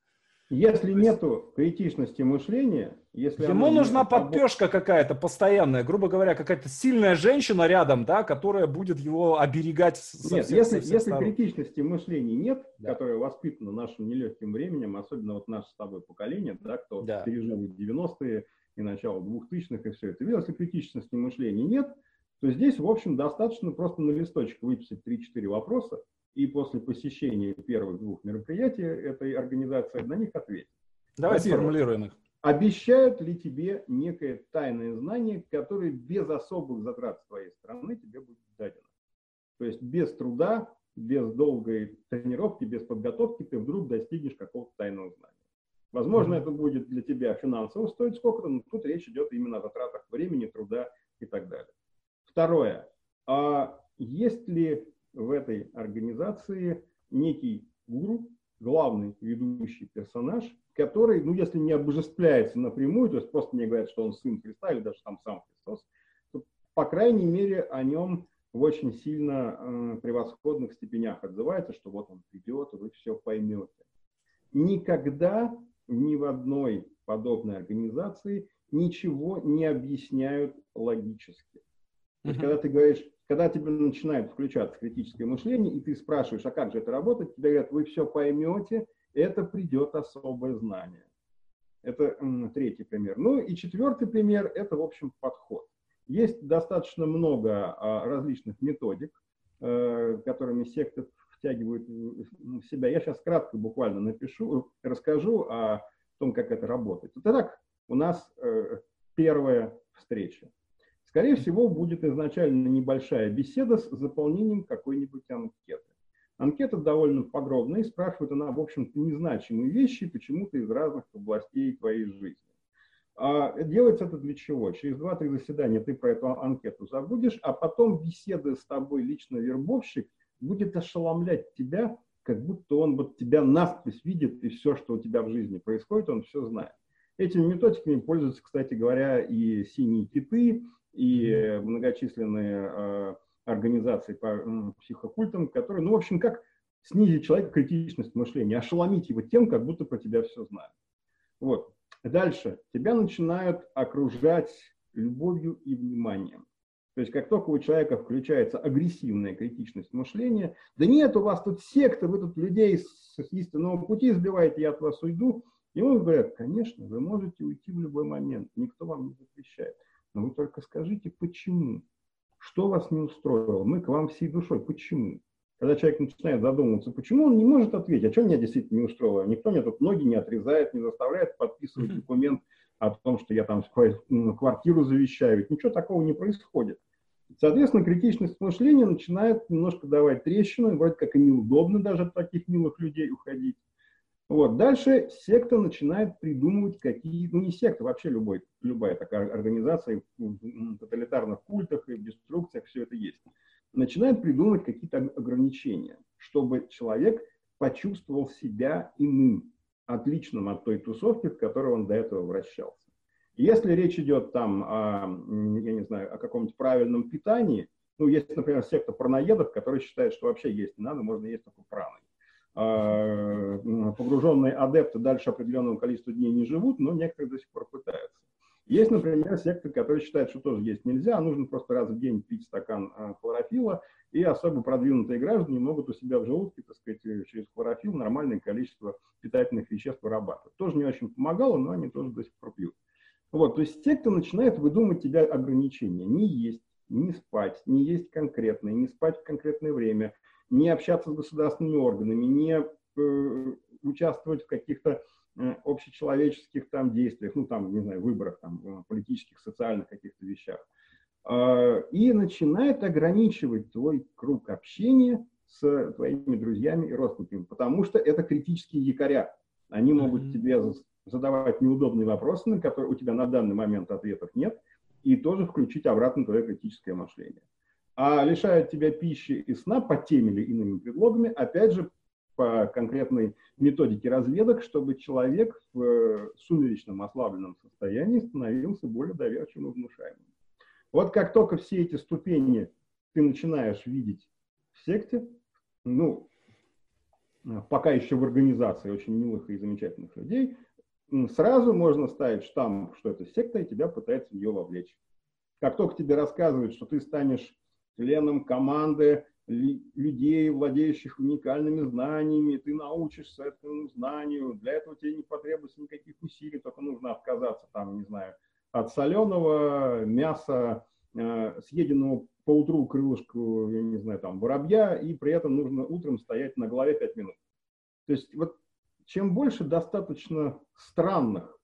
Если есть, нету критичности мышления, если ему нужна подпешка какая-то постоянная, грубо говоря, какая-то сильная женщина рядом, да, которая будет его оберегать. Со нет, всех, если, со если критичности мышления нет, да. которая воспитана нашим нелегким временем, особенно вот наше с тобой поколение, да, кто да. пережил 90-е, и начала 2000-х, и все это. Если критичности мышления нет, то здесь, в общем, достаточно просто на листочек выписать 3-4 вопроса, и после посещения первых двух мероприятий этой организации на них ответить. Давай сформулируем их. Обещают ли тебе некое тайное знание, которое без особых затрат с твоей стороны тебе будет дадено? То есть без труда, без долгой тренировки, без подготовки ты вдруг достигнешь какого-то тайного знания. Возможно, это будет для тебя финансово стоить сколько-то, но тут речь идет именно о затратах времени, труда и так далее. Второе. А есть ли в этой организации некий гуру, главный ведущий персонаж, который, ну, если не обожествляется напрямую, то есть просто мне говорят, что он сын Христа или даже там сам Христос, то, по крайней мере, о нем в очень сильно э, превосходных степенях отзывается, что вот он придет, и вы все поймете. Никогда ни в одной подобной организации ничего не объясняют логически. То есть, когда ты говоришь, когда тебе начинает включаться критическое мышление, и ты спрашиваешь, а как же это работает, тебе говорят, вы все поймете, это придет особое знание. Это третий пример. Ну и четвертый пример – это, в общем, подход. Есть достаточно много а, различных методик, э, которыми секты втягивают в себя. Я сейчас кратко буквально напишу, расскажу о том, как это работает. Итак, у нас э, первая встреча. Скорее всего, будет изначально небольшая беседа с заполнением какой-нибудь анкеты. Анкета довольно подробная и спрашивает она, в общем-то, незначимые вещи почему-то из разных областей твоей жизни. А делается это для чего? Через 2-3 заседания ты про эту анкету забудешь, а потом беседа с тобой лично вербовщик будет ошеломлять тебя, как будто он вот тебя насквозь видит, и все, что у тебя в жизни происходит, он все знает. Этими методиками пользуются, кстати говоря, и синие киты, и многочисленные э, организации по психокультам, которые, ну, в общем, как снизить человека критичность мышления, ошеломить его тем, как будто про тебя все знают. Вот. Дальше. Тебя начинают окружать любовью и вниманием. То есть как только у человека включается агрессивная критичность мышления, да нет, у вас тут секта, вы тут людей с истинного пути сбиваете, я от вас уйду. Ему говорят, конечно, вы можете уйти в любой момент, никто вам не запрещает. Но вы только скажите, почему? Что вас не устроило? Мы к вам всей душой. Почему? Когда человек начинает задумываться, почему он не может ответить, а что меня действительно не устроило? Никто мне тут ноги не отрезает, не заставляет подписывать документ о том, что я там квартиру завещаю. Ведь ничего такого не происходит. Соответственно, критичность мышления начинает немножко давать трещину, вроде как и неудобно даже от таких милых людей уходить. Вот. Дальше секта начинает придумывать какие, ну не секта, вообще любой, любая такая организация в тоталитарных культах и в деструкциях все это есть. Начинает придумывать какие-то ограничения, чтобы человек почувствовал себя иным, отличным от той тусовки, в которой он до этого вращался. Если речь идет там о, я не знаю, о каком-нибудь правильном питании, ну, есть, например, секта парноедов, которые считают, что вообще есть не надо, можно есть только праной. А, погруженные адепты дальше определенного количества дней не живут, но некоторые до сих пор пытаются. Есть, например, секты, которые считают, что тоже есть нельзя, а нужно просто раз в день пить стакан а, хлорофила, и особо продвинутые граждане могут у себя в желудке, так сказать, через хлорофил нормальное количество питательных веществ вырабатывать. Тоже не очень помогало, но они тоже до сих пор пьют. Вот, то есть секта начинает выдумывать тебя ограничения. Не есть, не спать, не есть конкретное, не спать в конкретное время – не общаться с государственными органами, не э, участвовать в каких-то э, общечеловеческих там действиях, ну там, не знаю, выборах, там, э, политических, социальных каких-то вещах. Э, и начинает ограничивать твой круг общения с твоими друзьями и родственниками, потому что это критические якоря. Они могут mm-hmm. тебе задавать неудобные вопросы, на которые у тебя на данный момент ответов нет, и тоже включить обратно твое критическое мышление а лишают тебя пищи и сна по тем или иными предлогами, опять же, по конкретной методике разведок, чтобы человек в э, сумеречном ослабленном состоянии становился более доверчивым и внушаемым. Вот как только все эти ступени ты начинаешь видеть в секте, ну, пока еще в организации очень милых и замечательных людей, сразу можно ставить штамп, что это секта, и тебя пытается в нее вовлечь. Как только тебе рассказывают, что ты станешь членом команды людей, владеющих уникальными знаниями, ты научишься этому знанию, для этого тебе не потребуется никаких усилий, только нужно отказаться, там, не знаю, от соленого мяса, э, съеденного по утру крылышку, я не знаю, там, воробья, и при этом нужно утром стоять на голове 5 минут. То есть вот чем больше достаточно странных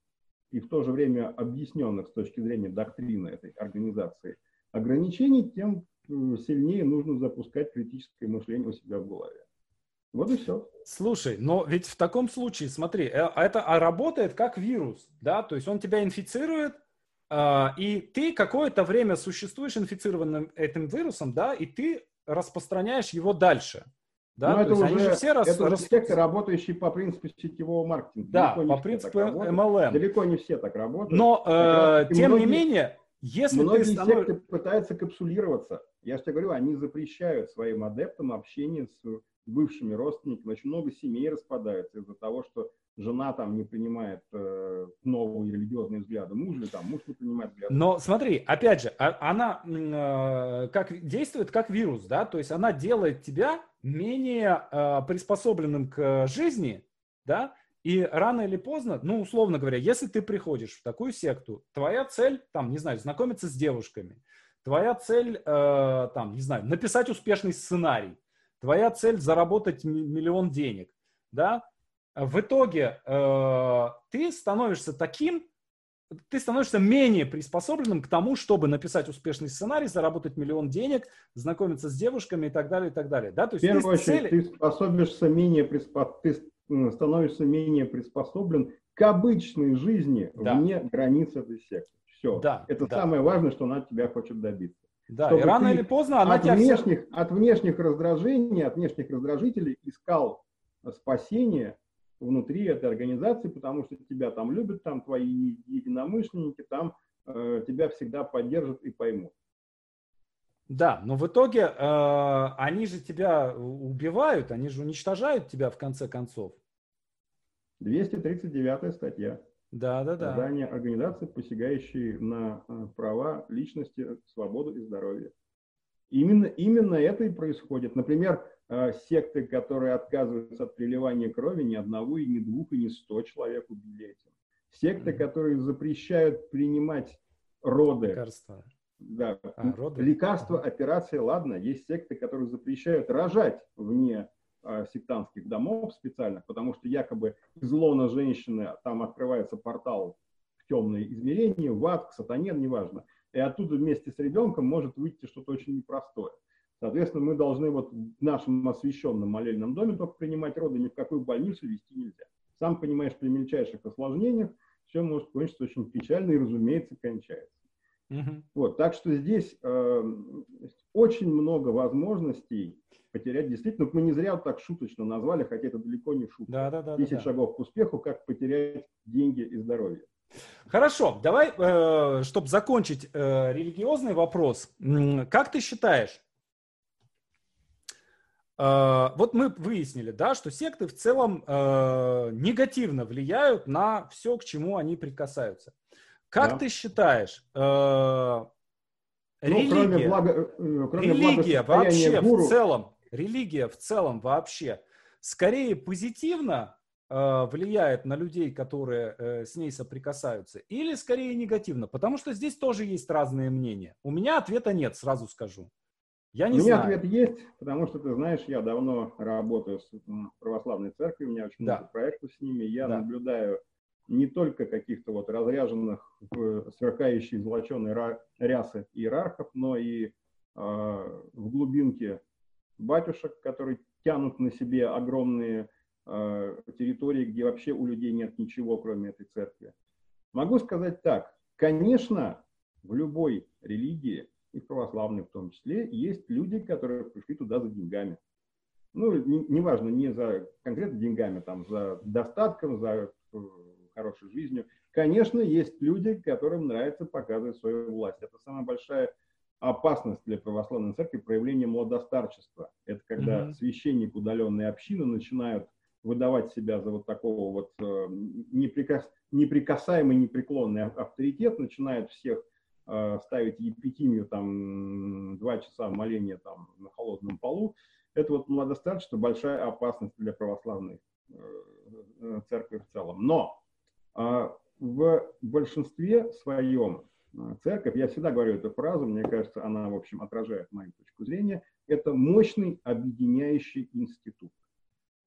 и в то же время объясненных с точки зрения доктрины этой организации ограничений, тем сильнее нужно запускать критическое мышление у себя в голове. Вот и все. Слушай, но ведь в таком случае, смотри, э, это а работает как вирус, да, то есть он тебя инфицирует, а, и ты какое-то время существуешь инфицированным этим вирусом, да, и ты распространяешь его дальше. Да, Но это уже, же все рас... это рас... секты, работающие по принципу сетевого маркетинга. Да, по принципу MLM. Далеко не все так работают. Но, э, тем многие, не менее, если многие ты станов... секты пытаются капсулироваться. Я же тебе говорю, они запрещают своим адептам общение с бывшими родственниками. Очень много семей распадаются из-за того, что жена там не принимает э, новые религиозные взгляды мужа, там муж не принимает взгляды. Но смотри, опять же, а, она э, как действует как вирус, да, то есть она делает тебя менее э, приспособленным к жизни, да, и рано или поздно, ну, условно говоря, если ты приходишь в такую секту, твоя цель, там, не знаю, знакомиться с девушками, Твоя цель, э, там, не знаю, написать успешный сценарий. Твоя цель заработать миллион денег. Да? В итоге э, ты становишься таким, ты становишься менее приспособленным к тому, чтобы написать успешный сценарий, заработать миллион денег, знакомиться с девушками и так далее, и так далее. Да? То есть в первую очередь, цели... ты способишься менее приспо... ты становишься менее приспособлен к обычной жизни да. вне границ этой секты. Все. Да, это да. самое важное, что она от тебя хочет добиться. Да, Чтобы и рано или поздно она от тебя... Внешних, от внешних раздражений, от внешних раздражителей искал спасение внутри этой организации, потому что тебя там любят, там твои единомышленники, там э, тебя всегда поддержат и поймут. Да, но в итоге э, они же тебя убивают, они же уничтожают тебя в конце концов. 239 статья. Да, да, да. Создание организации, посягающей на э, права личности, свободу и здоровье. Именно, именно это и происходит. Например, э, секты, которые отказываются от приливания крови, ни одного, и ни двух, и ни сто человек убили этим. Секты, mm-hmm. которые запрещают принимать роды. Лекарства. Да, а, роды? лекарства, операции, ладно. Есть секты, которые запрещают рожать вне сектантских домов специальных, потому что якобы из лона женщины там открывается портал в темные измерения, в ад, к сатане, неважно. И оттуда вместе с ребенком может выйти что-то очень непростое. Соответственно, мы должны вот в нашем освященном молельном доме только принимать роды, ни в какую больницу вести нельзя. сам понимаешь, при мельчайших осложнениях все может кончиться очень печально и, разумеется, кончается. Угу. Вот, так что здесь э, очень много возможностей потерять действительно. Мы не зря вот так шуточно назвали, хотя это далеко не шутка. Да, да, да, 10 да, шагов к успеху, как потерять деньги и здоровье. Хорошо, давай, э, чтобы закончить э, религиозный вопрос. Как ты считаешь, э, вот мы выяснили, да, что секты в целом э, негативно влияют на все, к чему они прикасаются. Как да. ты считаешь, э, религия, ну, кроме благо, э, кроме религия вообще гуру... в целом, религия в целом вообще скорее позитивно э, влияет на людей, которые э, с ней соприкасаются, или скорее негативно? Потому что здесь тоже есть разные мнения. У меня ответа нет, сразу скажу. Я не у меня знаю. ответ есть, потому что, ты знаешь, я давно работаю с православной церковью, у меня очень да. много проектов с ними, я да. наблюдаю не только каких-то вот разряженных в сверкающей золоченой рясы иерархов, но и э, в глубинке батюшек, которые тянут на себе огромные э, территории, где вообще у людей нет ничего, кроме этой церкви. Могу сказать так, конечно, в любой религии, и в православной в том числе, есть люди, которые пришли туда за деньгами. Ну, неважно, не, не за конкретно деньгами, там, за достатком, за э, хорошей жизнью. Конечно, есть люди, которым нравится показывать свою власть. Это самая большая опасность для православной церкви проявление младостарчества. Это когда mm-hmm. священник удаленной общины начинают выдавать себя за вот такого вот э, неприкас, неприкасаемый, непреклонный авторитет, начинают всех э, ставить епитимию там два часа моления там на холодном полу. Это вот младостарчество большая опасность для православной э, э церкви в целом. Но в большинстве своем а, церковь, я всегда говорю эту фразу, мне кажется, она, в общем, отражает мою точку зрения, это мощный объединяющий институт.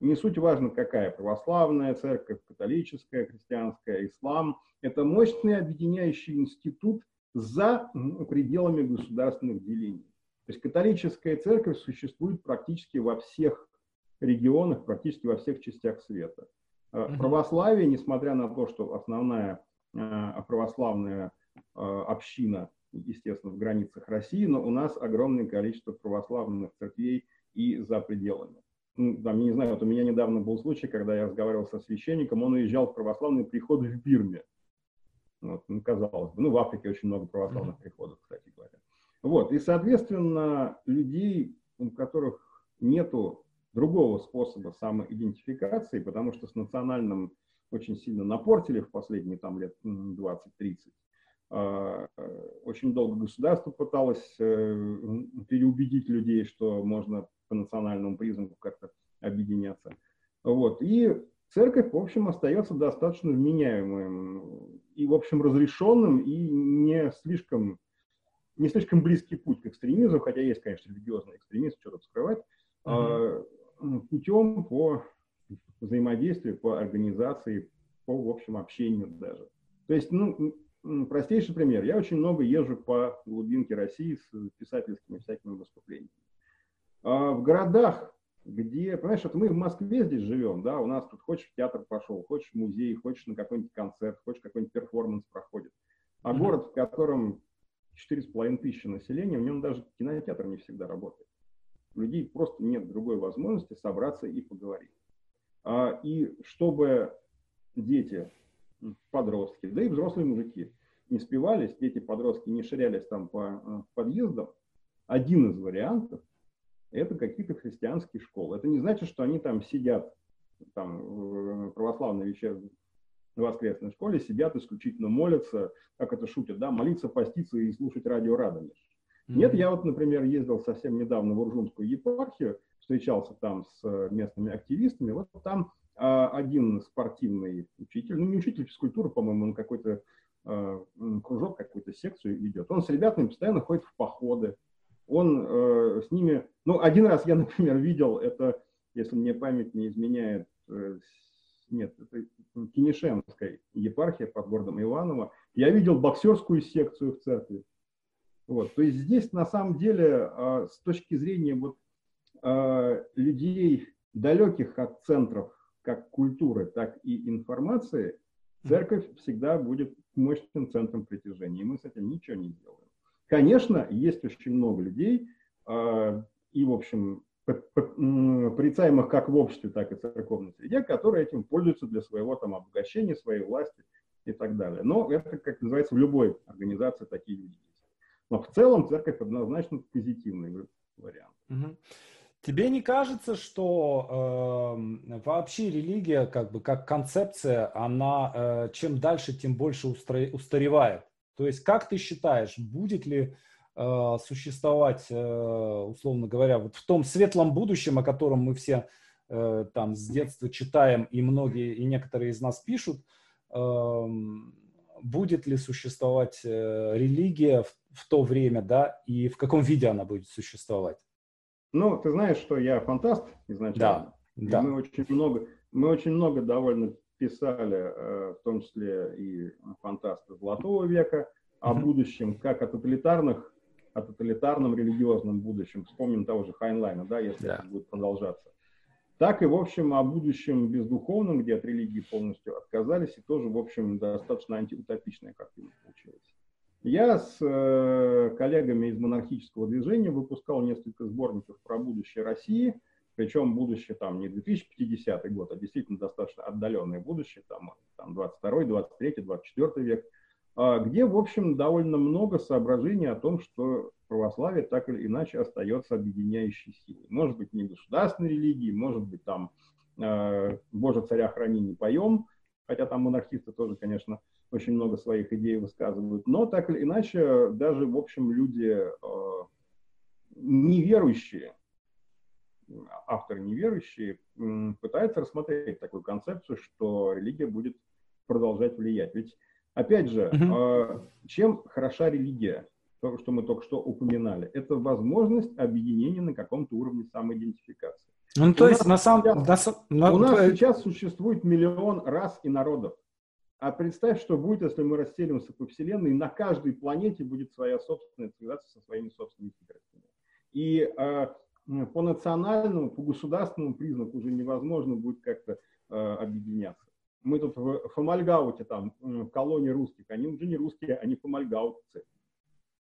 Не суть важно, какая православная церковь, католическая, христианская, ислам. Это мощный объединяющий институт за пределами государственных делений. То есть католическая церковь существует практически во всех регионах, практически во всех частях света. Угу. Православие, несмотря на то, что основная э, православная э, община, естественно, в границах России, но у нас огромное количество православных церквей и за пределами. Ну, там, не знаю, вот у меня недавно был случай, когда я разговаривал со священником, он уезжал в православный приход в Бирме. Вот, ну, казалось бы, ну, в Африке очень много православных приходов, кстати говоря. Вот, и, соответственно, людей, у которых нету другого способа самоидентификации, потому что с национальным очень сильно напортили в последние там лет 20-30. А, очень долго государство пыталось э, переубедить людей, что можно по национальному признаку как-то объединяться. Вот. И церковь, в общем, остается достаточно вменяемым и, в общем, разрешенным и не слишком, не слишком близкий путь к экстремизму, хотя есть, конечно, религиозный экстремизм, что тут скрывать. Uh-huh путем по взаимодействию, по организации, по, в общем, общению даже. То есть, ну, простейший пример. Я очень много езжу по глубинке России с писательскими всякими выступлениями. А в городах, где, понимаешь, вот мы в Москве здесь живем, да, у нас тут хочешь в театр пошел, хочешь в музей, хочешь на какой-нибудь концерт, хочешь какой-нибудь перформанс проходит. А mm-hmm. город, в котором 4,5 тысячи населения, в нем даже кинотеатр не всегда работает. У людей просто нет другой возможности собраться и поговорить. А, и чтобы дети, подростки, да и взрослые мужики не спивались, дети, подростки не ширялись там по а, подъездам, один из вариантов – это какие-то христианские школы. Это не значит, что они там сидят там, в православной вечерней воскресной школе, сидят исключительно молятся, как это шутят, да, молиться, поститься и слушать радио Радомиш. Нет, я вот, например, ездил совсем недавно в Уржумскую епархию, встречался там с э, местными активистами. Вот там а, один спортивный учитель, ну не учитель физкультуры, по-моему, он какой-то а, кружок, какую-то секцию идет. Он с ребятами постоянно ходит в походы. Он э, с ними, ну один раз я, (laughs) например, видел, это, если мне память не изменяет, нет, это Кинешемская епархия под городом Иваново. Я видел боксерскую секцию в церкви. Вот. То есть здесь на самом деле с точки зрения вот, людей, далеких от центров как культуры, так и информации, церковь всегда будет мощным центром притяжения, и мы с этим ничего не сделаем. Конечно, есть очень много людей, э, и, в общем, порицаемых как в обществе, так и в церковной среде, которые этим пользуются для своего там обогащения, своей власти и так далее. Но это, как называется, в любой организации такие люди. Но в целом церковь однозначно позитивный вариант. Тебе не кажется, что э, вообще религия, как бы как концепция, она э, чем дальше, тем больше устро- устаревает? То есть, как ты считаешь, будет ли Э, существовать, э, условно говоря, вот в том светлом будущем, о котором мы все э, там с детства читаем, и многие, и некоторые из нас пишут, эм, будет ли существовать религия в, в то время, да, и в каком виде она будет существовать? Ну, ты знаешь, что я фантаст изначально. Да, да. Мы очень много, мы очень много довольно писали, в том числе и фантасты Золотого века, о будущем, как о тоталитарных о тоталитарном религиозном будущем. Вспомним того же Хайнлайна, да, если да. это будет продолжаться. Так и, в общем, о будущем бездуховном, где от религии полностью отказались, и тоже, в общем, достаточно антиутопичная картина получилась. Я с э, коллегами из монархического движения выпускал несколько сборников про будущее России, причем будущее там не 2050 год, а действительно достаточно отдаленное будущее, там, там 22, 23, 24 век. А, где, в общем, довольно много соображений о том, что православие так или иначе остается объединяющей силой. Может быть, не государственной религией, может быть, там э, «Боже, царя храни, не поем», хотя там монархисты тоже, конечно, очень много своих идей высказывают, но так или иначе, даже, в общем, люди э, неверующие, авторы неверующие, э, пытаются рассмотреть такую концепцию, что религия будет продолжать влиять. Ведь Опять же, угу. чем хороша религия? То, что мы только что упоминали. Это возможность объединения на каком-то уровне самоидентификации. Ну, то у есть, на самом сейчас, на, у нас сейчас существует миллион рас и народов. А представь, что будет, если мы расселимся по Вселенной, и на каждой планете будет своя собственная цивилизация со своими собственными хитростями. И э, по национальному, по государственному признаку уже невозможно будет как-то э, объединяться мы тут в Фомальгауте, там, в колонии русских, они уже не русские, они фомальгаутцы.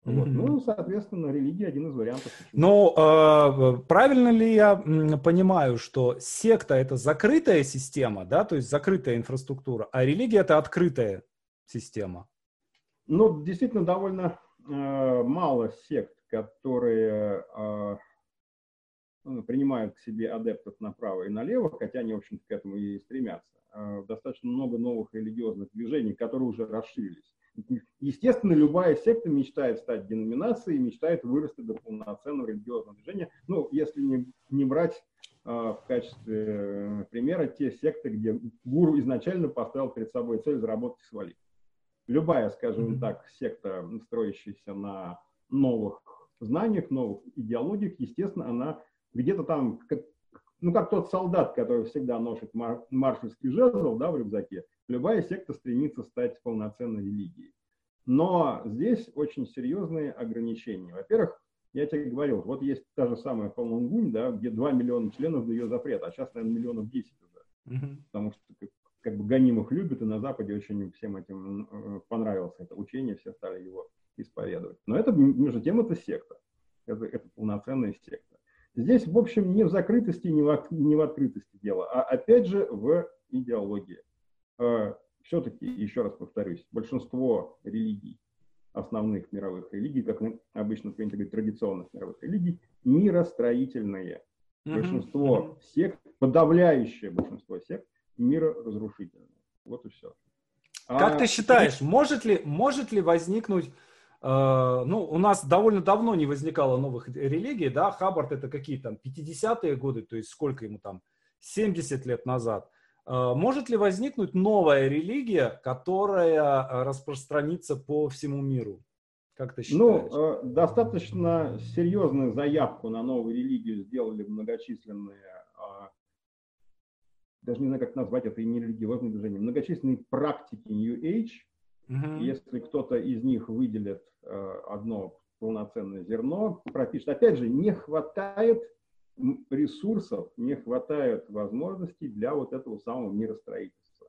Вот. Ну, соответственно, религия один из вариантов. Но э, правильно ли я понимаю, что секта это закрытая система, да, то есть закрытая инфраструктура, а религия это открытая система? Ну, действительно, довольно э, мало сект, которые э, принимают к себе адептов направо и налево, хотя они, в общем-то, к этому и стремятся. Э, достаточно много новых религиозных движений, которые уже расширились. Естественно, любая секта мечтает стать деноминацией, мечтает вырасти до полноценного религиозного движения. Ну, если не, не брать э, в качестве э, примера те секты, где гуру изначально поставил перед собой цель заработать и свалить. Любая, скажем mm-hmm. так, секта, строящаяся на новых знаниях, новых идеологиях, естественно, она где-то там ну, как тот солдат, который всегда носит мар- маршальский жезл, да, в рюкзаке, любая секта стремится стать полноценной религией. Но здесь очень серьезные ограничения. Во-первых, я тебе говорил, вот есть та же самая Фалунгунь, да, где 2 миллиона членов до ее запрета, а сейчас, наверное, миллионов 10 уже. Mm-hmm. Потому что как, как бы гонимых любят, и на Западе очень всем этим э, понравилось это учение, все стали его исповедовать. Но это, между тем, это секта. Это, это полноценная секта. Здесь, в общем, не в закрытости, не в, не в открытости дело, а опять же в идеологии. А, Все-таки, еще раз повторюсь, большинство религий, основных мировых религий, как обычно принято говорить, традиционных мировых религий, миростроительные. Mm-hmm. Большинство mm-hmm. сект, подавляющее большинство сект, мироразрушительные. Вот и все. Как а, ты считаешь, может ли, может ли возникнуть Э, ну, у нас довольно давно не возникало новых религий, да, Хаббард это какие там 50-е годы, то есть сколько ему там, 70 лет назад. Э, может ли возникнуть новая религия, которая распространится по всему миру? Как ты считаешь? Ну, достаточно серьезную заявку на новую религию сделали многочисленные, даже не знаю, как назвать это, и не религиозные движения, многочисленные практики New Age, Угу. Если кто-то из них выделит э, одно полноценное зерно, пропишет. Опять же, не хватает ресурсов, не хватает возможностей для вот этого самого миростроительства.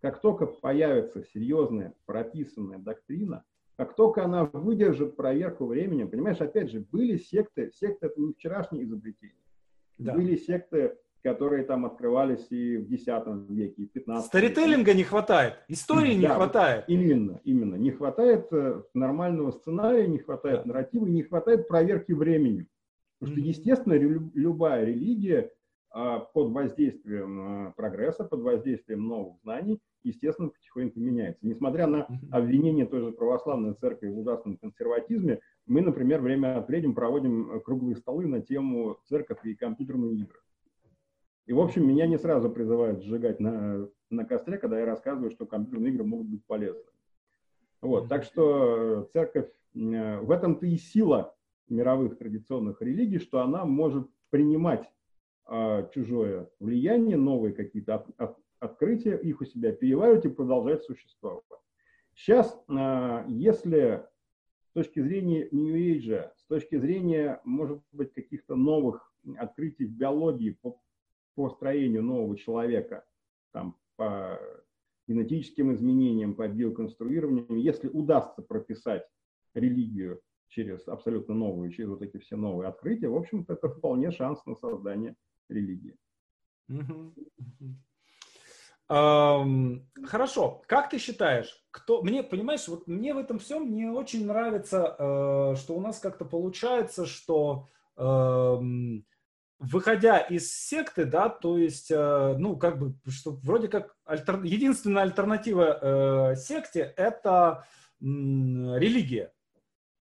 Как только появится серьезная прописанная доктрина, как только она выдержит проверку временем, понимаешь, опять же, были секты, секты это не вчерашнее изобретение. Да. Были секты, которые там открывались и в X веке, и в 15 Старителлинга не хватает, истории не хватает. Именно, именно. Не хватает э, нормального сценария, не хватает да. нарратива, не хватает проверки временем. Потому что, естественно, любая религия а, под воздействием а, прогресса, под воздействием новых знаний, естественно, потихоньку меняется. Несмотря на обвинение той же православной церкви в ужасном консерватизме, мы, например, время от времени проводим э, круглые столы на тему церковь и компьютерные игры. И, в общем, меня не сразу призывают сжигать на, на костре, когда я рассказываю, что компьютерные игры могут быть полезны. Вот, так что церковь, э, в этом-то и сила мировых традиционных религий, что она может принимать а, чужое влияние, новые какие-то от, от, открытия, их у себя переваривать и продолжать существовать. Сейчас, а, если с точки зрения New Age, с точки зрения, может быть, каких-то новых открытий в биологии по, по строению нового человека, там, по генетическим изменениям, по биоконструированию, если удастся прописать религию через абсолютно новые, через вот эти все новые открытия, в общем-то, это вполне шанс на создание религии. Хорошо. Как ты считаешь, кто мне, понимаешь, вот мне в этом всем не очень нравится, э, что у нас как-то получается, что выходя из секты, да, то есть, э, ну, как бы, что вроде как альтер... единственная альтернатива э, секте это религия.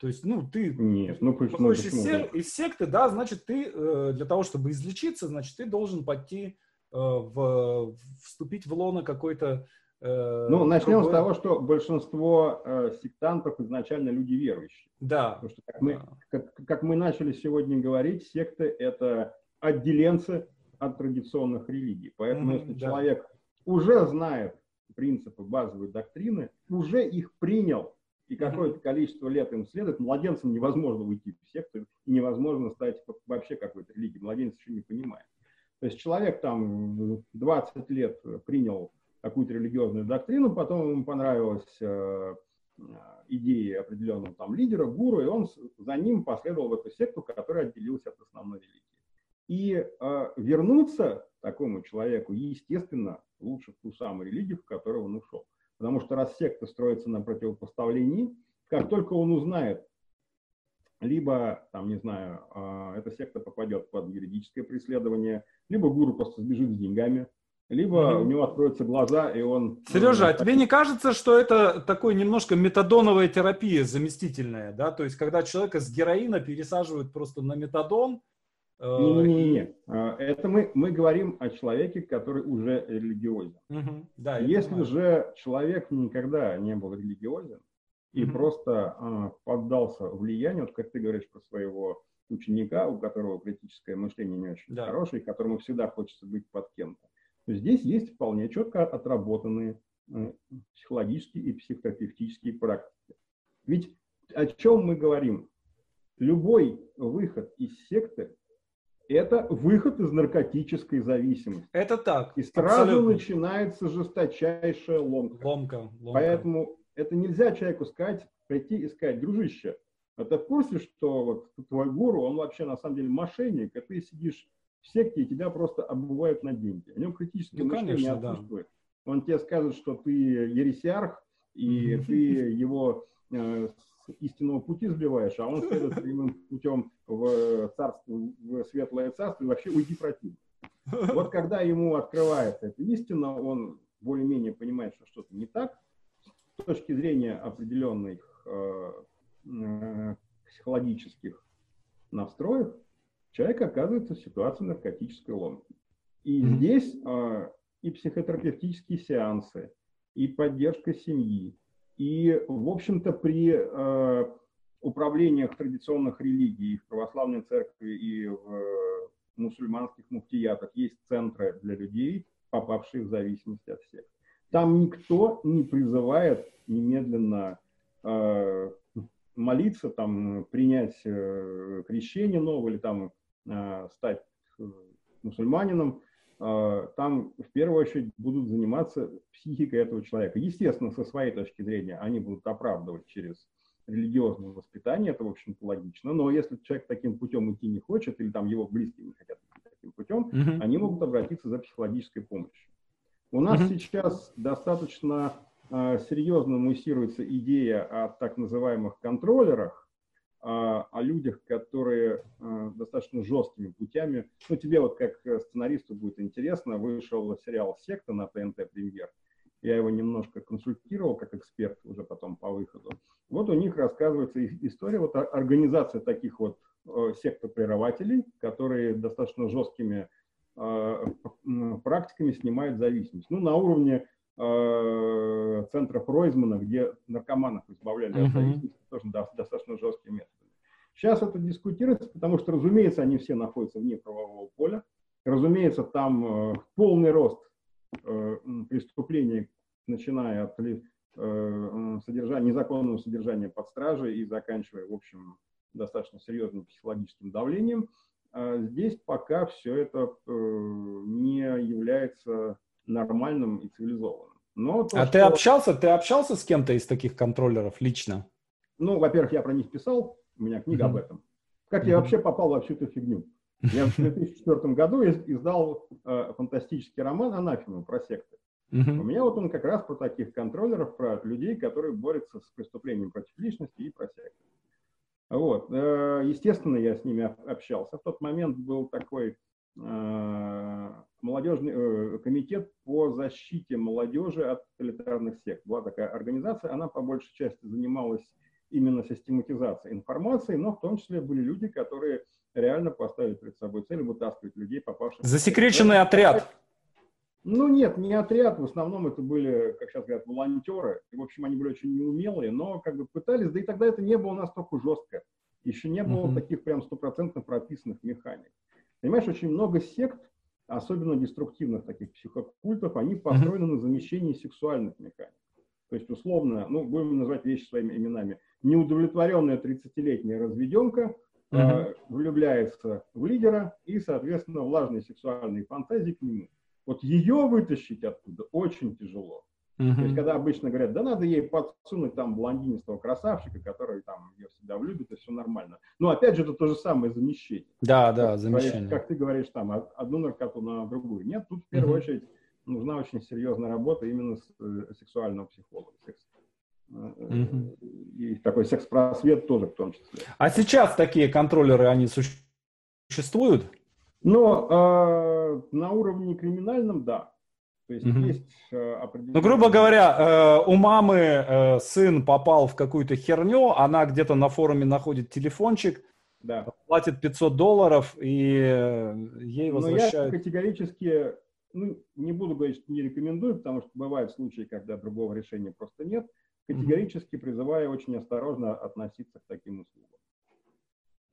То есть, ну, ты Нет, ну, выходишь из, сек, из секты, да, значит, ты э, для того, чтобы излечиться, значит, ты должен пойти э, в, вступить в лоно какой-то э, ну, начнем другой... с того, что большинство э, сектантов изначально люди верующие. Да. Потому что, как, мы, как, как мы начали сегодня говорить, секты – это отделенцы от традиционных религий. Поэтому, mm-hmm, если да. человек уже знает принципы базовой доктрины, уже их принял и какое-то количество лет им следует, младенцам невозможно уйти в секту, и невозможно стать вообще какой-то религией. Младенец еще не понимает. То есть человек там 20 лет принял какую-то религиозную доктрину, потом ему понравилась э, идея определенного там лидера, гуру, и он за ним последовал в эту секту, которая отделилась от основной религии. И э, вернуться такому человеку, естественно, лучше в ту самую религию, в которую он ушел. Потому что раз секта строится на противопоставлении, как только он узнает, либо, там, не знаю, а, эта секта попадет под юридическое преследование, либо гуру просто сбежит с деньгами, либо mm-hmm. у него откроются глаза, и он... Сережа, а тебе не кажется, что это такой немножко метадоновая терапия заместительная, да? То есть, когда человека с героина пересаживают просто на метадон, не-не-не, а, это мы, мы говорим о человеке, который уже религиозен. Угу, да, Если же человек никогда не был религиозен и угу. просто а, поддался влиянию, вот как ты говоришь про своего ученика, у которого критическое мышление не очень да. хорошее, которому всегда хочется быть под кем-то, то здесь есть вполне четко отработанные э, психологические и психотерапевтические практики. Ведь о чем мы говорим? Любой выход из секты это выход из наркотической зависимости. Это так. И сразу абсолютно. начинается жесточайшая ломка. Ломка, ломка. Поэтому это нельзя человеку сказать, прийти и сказать, дружище, а ты в курсе, что вот твой гуру, он вообще на самом деле мошенник, и ты сидишь в секте, и тебя просто обувают на деньги. У него критическое ну, мышление конечно, отсутствует. Да. Он тебе скажет, что ты ересиарх, и ты его э, истинного пути сбиваешь, а он (laughs) следует прямым путем в царство, в светлое царство и вообще уйди противник. (laughs) Вот когда ему открывается эта истина, он более-менее понимает, что что-то не так, с точки зрения определенных э, э, психологических настроев, человек оказывается в ситуации наркотической ломки. И здесь э, и психотерапевтические сеансы, и поддержка семьи, и, в общем-то, при э, управлениях традиционных религий в православной церкви и в мусульманских муфтиятах есть центры для людей, попавших в зависимость от всех. Там никто не призывает немедленно э, молиться, там, принять э, крещение новое или там э, стать мусульманином, там в первую очередь будут заниматься психикой этого человека. Естественно, со своей точки зрения они будут оправдывать через религиозное воспитание, это, в общем-то, логично. Но если человек таким путем идти не хочет, или там его близкие не хотят идти таким путем, uh-huh. они могут обратиться за психологической помощью. У нас uh-huh. сейчас достаточно э, серьезно муссируется идея о так называемых контроллерах, э, о людях, которые э, достаточно жесткими путями. Ну, тебе вот как сценаристу будет интересно, вышел сериал «Секта» на ТНТ «Премьер», я его немножко консультировал как эксперт уже потом по выходу. Вот у них рассказывается история вот организация таких вот э, сектопрерывателей, которые достаточно жесткими э, практиками снимают зависимость. Ну, на уровне э, центра Пройзмана, где наркоманов избавляли uh-huh. от зависимости, тоже да, достаточно жесткие методы. Сейчас это дискутируется, потому что, разумеется, они все находятся вне правового поля. Разумеется, там э, полный рост Э, преступлений, начиная от э, содержания, незаконного содержания под стражей и заканчивая, в общем, достаточно серьезным психологическим давлением. А здесь пока все это э, не является нормальным и цивилизованным. Но то, а что... ты общался, ты общался с кем-то из таких контроллеров лично? Ну, во-первых, я про них писал, у меня книга mm-hmm. об этом. Как mm-hmm. я вообще попал во всю эту фигню? Я в 2004 году издал э, фантастический роман «Анафема» про секты. Uh-huh. У меня вот он как раз про таких контроллеров, про людей, которые борются с преступлением против личности и про секты. Вот. Э, естественно, я с ними общался. В тот момент был такой молодежный э, комитет по защите молодежи от тоталитарных сект. Была такая организация, она по большей части занималась именно систематизацией информации, но в том числе были люди, которые реально поставить перед собой цель вытаскивать людей, попавших... Засекреченный в... отряд. Ну нет, не отряд, в основном это были, как сейчас говорят, волонтеры. И, в общем, они были очень неумелые, но как бы пытались, да и тогда это не было настолько жестко. Еще не было uh-huh. таких прям стопроцентно прописанных механик. Понимаешь, очень много сект, особенно деструктивных таких психокультов, они построены на замещении сексуальных механик. То есть, условно, ну, будем называть вещи своими именами, неудовлетворенная 30-летняя разведенка uh-huh. влюбляется в лидера и, соответственно, влажные сексуальные фантазии к нему. Вот ее вытащить оттуда очень тяжело. Uh-huh. То есть, когда обычно говорят, да надо ей подсунуть там блондинистого красавчика, который там ее всегда влюбит, и все нормально. Но опять же, это то же самое замещение. Да, да, замещение. Как ты говоришь, там, одну наркоту на другую. Нет, тут в первую uh-huh. очередь нужна очень серьезная работа именно с э, сексуального психолога, секс Угу. И такой секс-просвет тоже в том числе. А сейчас такие контроллеры, они существуют? Но э, на уровне криминальном, да. То есть угу. есть э, определенные... Ну, грубо говоря, э, у мамы э, сын попал в какую-то херню, она где-то на форуме находит телефончик, да. платит 500 долларов, и э, ей возвращают... Но я категорически, ну, не буду говорить, что не рекомендую, потому что бывают случаи, когда другого решения просто нет категорически призываю очень осторожно относиться к таким услугам.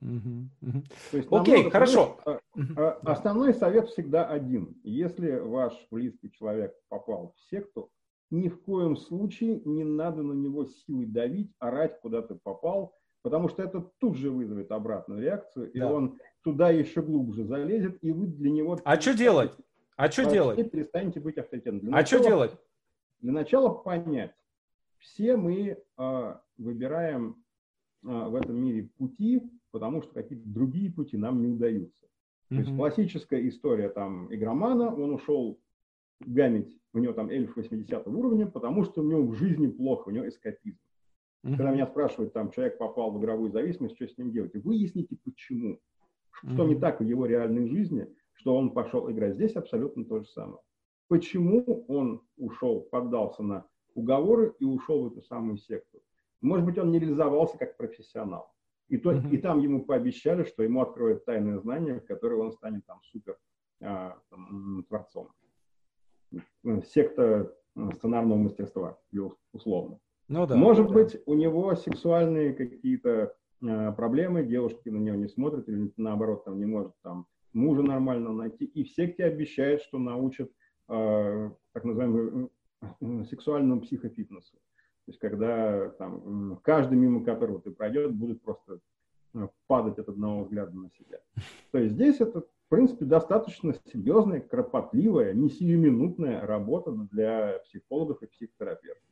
Окей, okay, хорошо. А, а, основной совет всегда один. Если ваш близкий человек попал в секту, ни в коем случае не надо на него силой давить, орать, куда ты попал, потому что это тут же вызовет обратную реакцию, и да. он туда еще глубже залезет, и вы для него... А что делать? А что делать? перестанете быть авторитетом. Для а что делать? Для начала понять, все мы э, выбираем э, в этом мире пути, потому что какие-то другие пути нам не удаются. Mm-hmm. То есть классическая история там игромана, он ушел гамить, у него там эльф 80 уровня, потому что у него в жизни плохо, у него эскапизм. Mm-hmm. Когда меня спрашивают, там, человек попал в игровую зависимость, что с ним делать? Выясните, почему. Что mm-hmm. не так в его реальной жизни, что он пошел играть. Здесь абсолютно то же самое. Почему он ушел, поддался на уговоры и ушел в эту самую секту. Может быть, он не реализовался как профессионал. И, то, mm-hmm. и там ему пообещали, что ему откроют тайные знания, в которые он станет там супер а, там, творцом. Секта а, сценарного мастерства, условно. Ну, да, Может да. быть, у него сексуальные какие-то а, проблемы, девушки на него не смотрят, или наоборот, там не может там мужа нормально найти. И в секте обещают, что научат а, так называемый сексуальному психофитнесу. То есть когда там, каждый, мимо которого ты пройдешь, будет просто падать от одного взгляда на себя. То есть здесь это принципе, достаточно серьезная, кропотливая, не сиюминутная работа для психологов и психотерапевтов.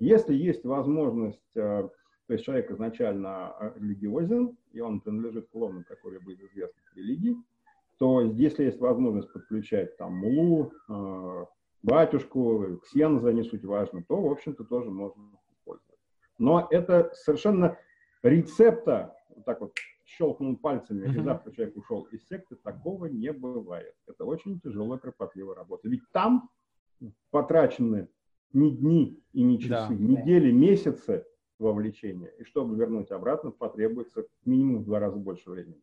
Если есть возможность, э, то есть человек изначально э, религиозен, и он принадлежит к лону какой-либо из известных религий, то если есть возможность подключать там мулу, э, батюшку, ксенза, не суть важно, то, в общем-то, тоже можно использовать. Но это совершенно рецепта, вот так вот щелкнул пальцами, mm-hmm. и завтра человек ушел из секты, такого не бывает. Это очень тяжелая, кропотливая работа. Ведь там потрачены не дни и не часы, да. недели, месяцы вовлечения. И чтобы вернуть обратно, потребуется минимум в два раза больше времени.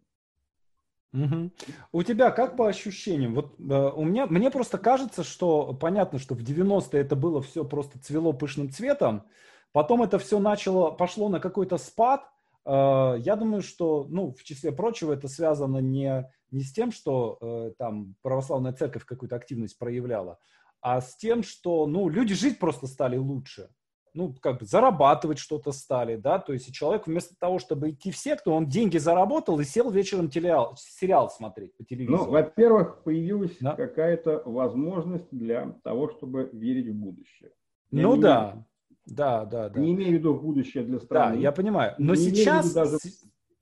Угу. У тебя как по ощущениям? Вот э, у меня, мне просто кажется, что понятно, что в 90-е это было все просто цвело пышным цветом, потом это все начало, пошло на какой-то спад. Э, я думаю, что, ну, в числе прочего, это связано не, не с тем, что э, там православная церковь какую-то активность проявляла, а с тем, что, ну, люди жить просто стали лучше ну, как бы зарабатывать что-то стали, да, то есть человек вместо того, чтобы идти в секту, он деньги заработал и сел вечером телеал, сериал смотреть по телевизору. Ну, во-первых, появилась да? какая-то возможность для того, чтобы верить в будущее. Я ну да, имею, да, да, да. Не имею в виду будущее для страны. Да, я понимаю, но не сейчас... Даже...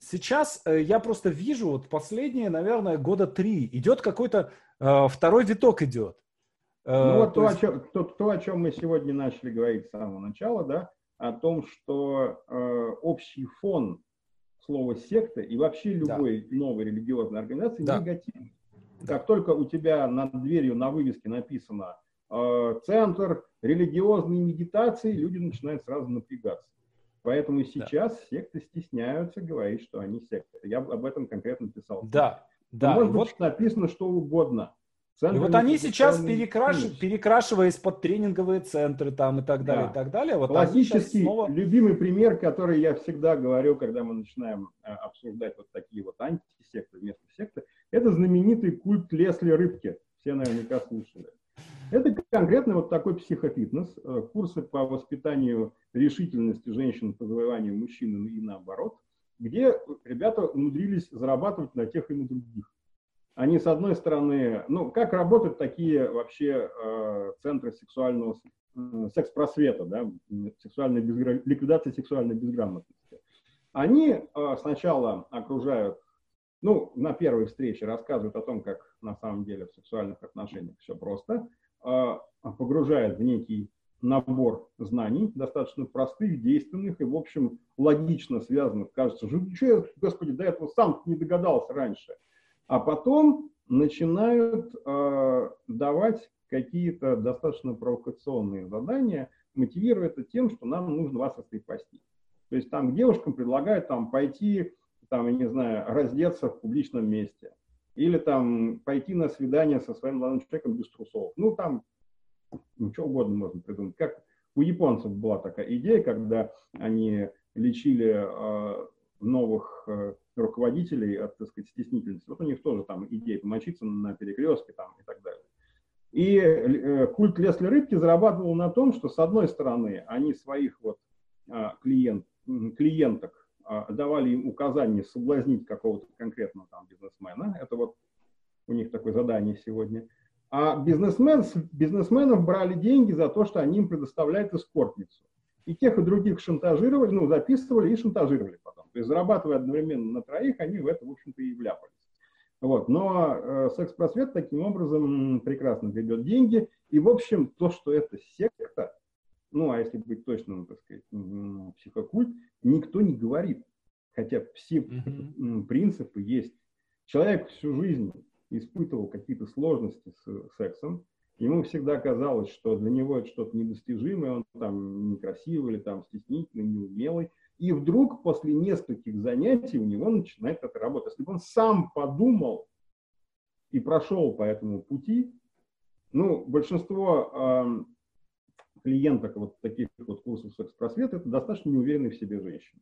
Сейчас э, я просто вижу, вот последние, наверное, года три, идет какой-то э, второй виток идет. Э, ну вот то, есть... о чем, то, то, о чем мы сегодня начали говорить с самого начала, да, о том, что э, общий фон слова секта и вообще любой да. новой религиозной организации да. негативный. Да. Как только у тебя над дверью на вывеске написано э, «Центр религиозной медитации», люди начинают сразу напрягаться. Поэтому сейчас да. секты стесняются говорить, что они секты. Я об этом конкретно писал. Да, да. Может вот... быть написано что угодно. Центры и вот они сейчас перекраш... перекрашиваясь под тренинговые центры там и так далее, да. и так далее. Вот Классический снова... любимый пример, который я всегда говорю, когда мы начинаем а, обсуждать вот такие вот антисекты вместо секты, это знаменитый культ Лесли Рыбки. Все наверняка слышали. Это конкретно вот такой психофитнес, э, курсы по воспитанию решительности женщин по завоеванию мужчин и наоборот, где ребята умудрились зарабатывать на тех и на других они, с одной стороны, ну, как работают такие вообще э, центры сексуального э, секс-просвета, да, сексуальной безгра... ликвидации сексуальной безграмотности. Они э, сначала окружают, ну, на первой встрече рассказывают о том, как на самом деле в сексуальных отношениях все просто, э, погружают в некий набор знаний, достаточно простых, действенных и, в общем, логично связанных. Кажется, что господи, до этого сам не догадался раньше – а потом начинают э, давать какие-то достаточно провокационные задания, мотивируя это тем, что нам нужно вас раскрепостить. То есть там девушкам предлагают там пойти, там, я не знаю, раздеться в публичном месте. Или там пойти на свидание со своим молодым человеком без трусов. Ну, там ничего угодно можно придумать. Как у японцев была такая идея, когда они лечили э, новых э, руководителей от, так сказать, стеснительности. Вот у них тоже там идея помочиться на перекрестке там и так далее. И э, культ Лесли Рыбки зарабатывал на том, что с одной стороны они своих вот а, клиент, клиенток а, давали им указание соблазнить какого-то конкретного там бизнесмена. Это вот у них такое задание сегодня. А бизнесмен, бизнесменов брали деньги за то, что они им предоставляют эскортницу. И тех, и других шантажировали, ну, записывали и шантажировали потом. То есть зарабатывая одновременно на троих, они в это, в общем-то, и вляпались. Вот. Но э, секс-просвет таким образом прекрасно гребет деньги. И, в общем, то, что это секта, ну, а если быть точным, так сказать, психокульт, никто не говорит. Хотя все mm-hmm. принципы есть. Человек всю жизнь испытывал какие-то сложности с сексом, Ему всегда казалось, что для него это что-то недостижимое, он там некрасивый или там стеснительный, неумелый. И вдруг после нескольких занятий у него начинает это работать. Если бы он сам подумал и прошел по этому пути, ну, большинство э, клиенток вот таких вот курсов секс-просвета это достаточно неуверенные в себе женщины.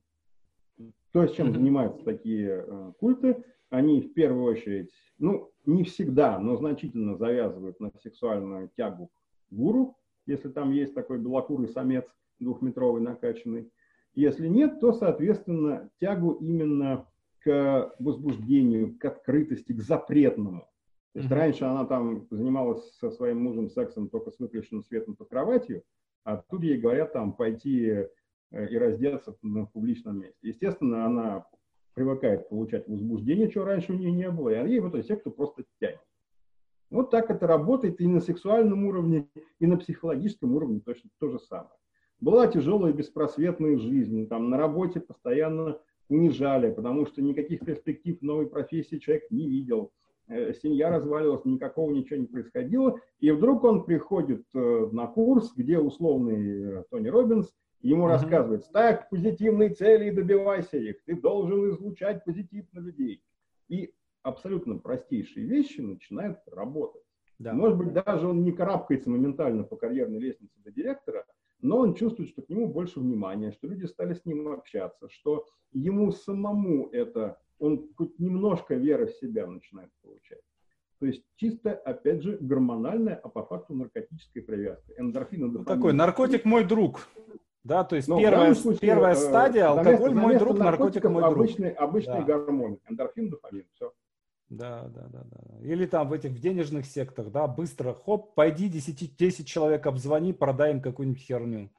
То, есть чем занимаются такие э, культы, они в первую очередь, ну, не всегда, но значительно завязывают на сексуальную тягу к гуру, если там есть такой белокурый самец двухметровый накачанный. Если нет, то, соответственно, тягу именно к возбуждению, к открытости, к запретному. То есть mm-hmm. раньше она там занималась со своим мужем сексом только с выключенным светом под кроватью, а тут ей говорят там пойти э, и раздеться на публичном месте. Естественно, она привыкает получать возбуждение, чего раньше у нее не было, и ей в эту секту просто тянет. Вот так это работает и на сексуальном уровне, и на психологическом уровне точно то же самое. Была тяжелая беспросветная жизнь, там на работе постоянно унижали, потому что никаких перспектив новой профессии человек не видел. Э, семья развалилась, никакого ничего не происходило. И вдруг он приходит э, на курс, где условный э, Тони Робинс ему mm-hmm. рассказывает, ставь позитивные цели и добивайся их. Ты должен излучать позитив на людей. И абсолютно простейшие вещи начинают работать. Да. Может быть, даже он не карабкается моментально по карьерной лестнице до директора, но он чувствует, что к нему больше внимания, что люди стали с ним общаться, что ему самому это, он хоть немножко веры в себя начинает получать. То есть чисто, опять же, гормональная, а по факту наркотическая привязка. Эндорфин, ну, такой наркотик мой друг. Да, то есть Но первая, случае, первая э, стадия, алкоголь мой друг, наркотик мой друг. Обычный, обычный да. гормон, эндорфин, дофамин, все. Да, да, да, да. Или там в этих в денежных сектах, да, быстро, хоп, пойди 10, 10 человек обзвони, продай им какую-нибудь херню.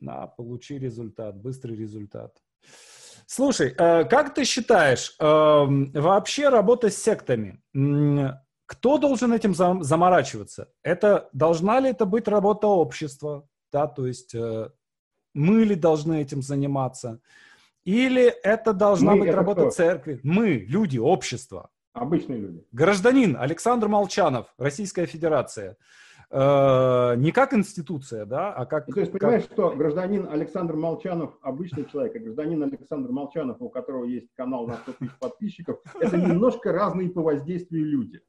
На, получи результат, быстрый результат. Слушай, э, как ты считаешь, эм, вообще работа с сектами, кто должен этим заморачиваться? Это должна ли это быть работа общества? Да, то есть э, мы ли должны этим заниматься? Или это должна мы быть это работа кто? церкви? Мы, люди, общество. Обычные люди. Гражданин Александр Молчанов, Российская Федерация. Э, не как институция, да, а как... То есть, понимаешь, как... что гражданин Александр Молчанов обычный человек, а гражданин Александр Молчанов, у которого есть канал на 100 тысяч подписчиков, (laughs) это немножко разные по воздействию люди.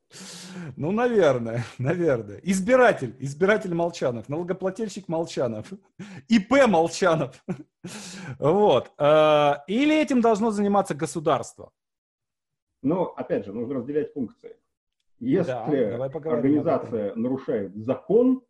Ну, наверное, (laughs) наверное. Избиратель, избиратель Молчанов, налогоплательщик Молчанов, (laughs) ИП Молчанов. Вот. Э, или этим должно заниматься государство? Но, опять же, нужно разделять функции. Если да, организация нарушает закон,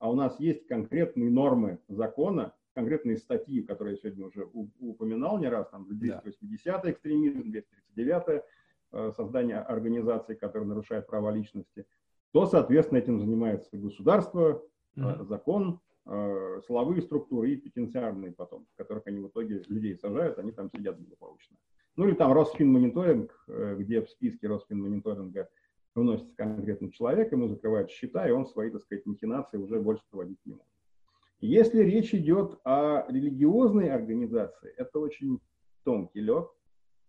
а у нас есть конкретные нормы закона, конкретные статьи, которые я сегодня уже упоминал не раз, там 280 да. экстремизм, 239 э, создание организации, которая нарушает права личности, то, соответственно, этим занимается государство, mm-hmm. закон, э, силовые структуры и пенитенциарные потом, в которых они в итоге людей сажают, они там сидят благополучно. Ну или там Росфинмониторинг, э, где в списке Росфинмониторинга вносится конкретный человек, ему закрывают счета, и он свои, так сказать, махинации уже больше проводить не может. Если речь идет о религиозной организации, это очень тонкий лед,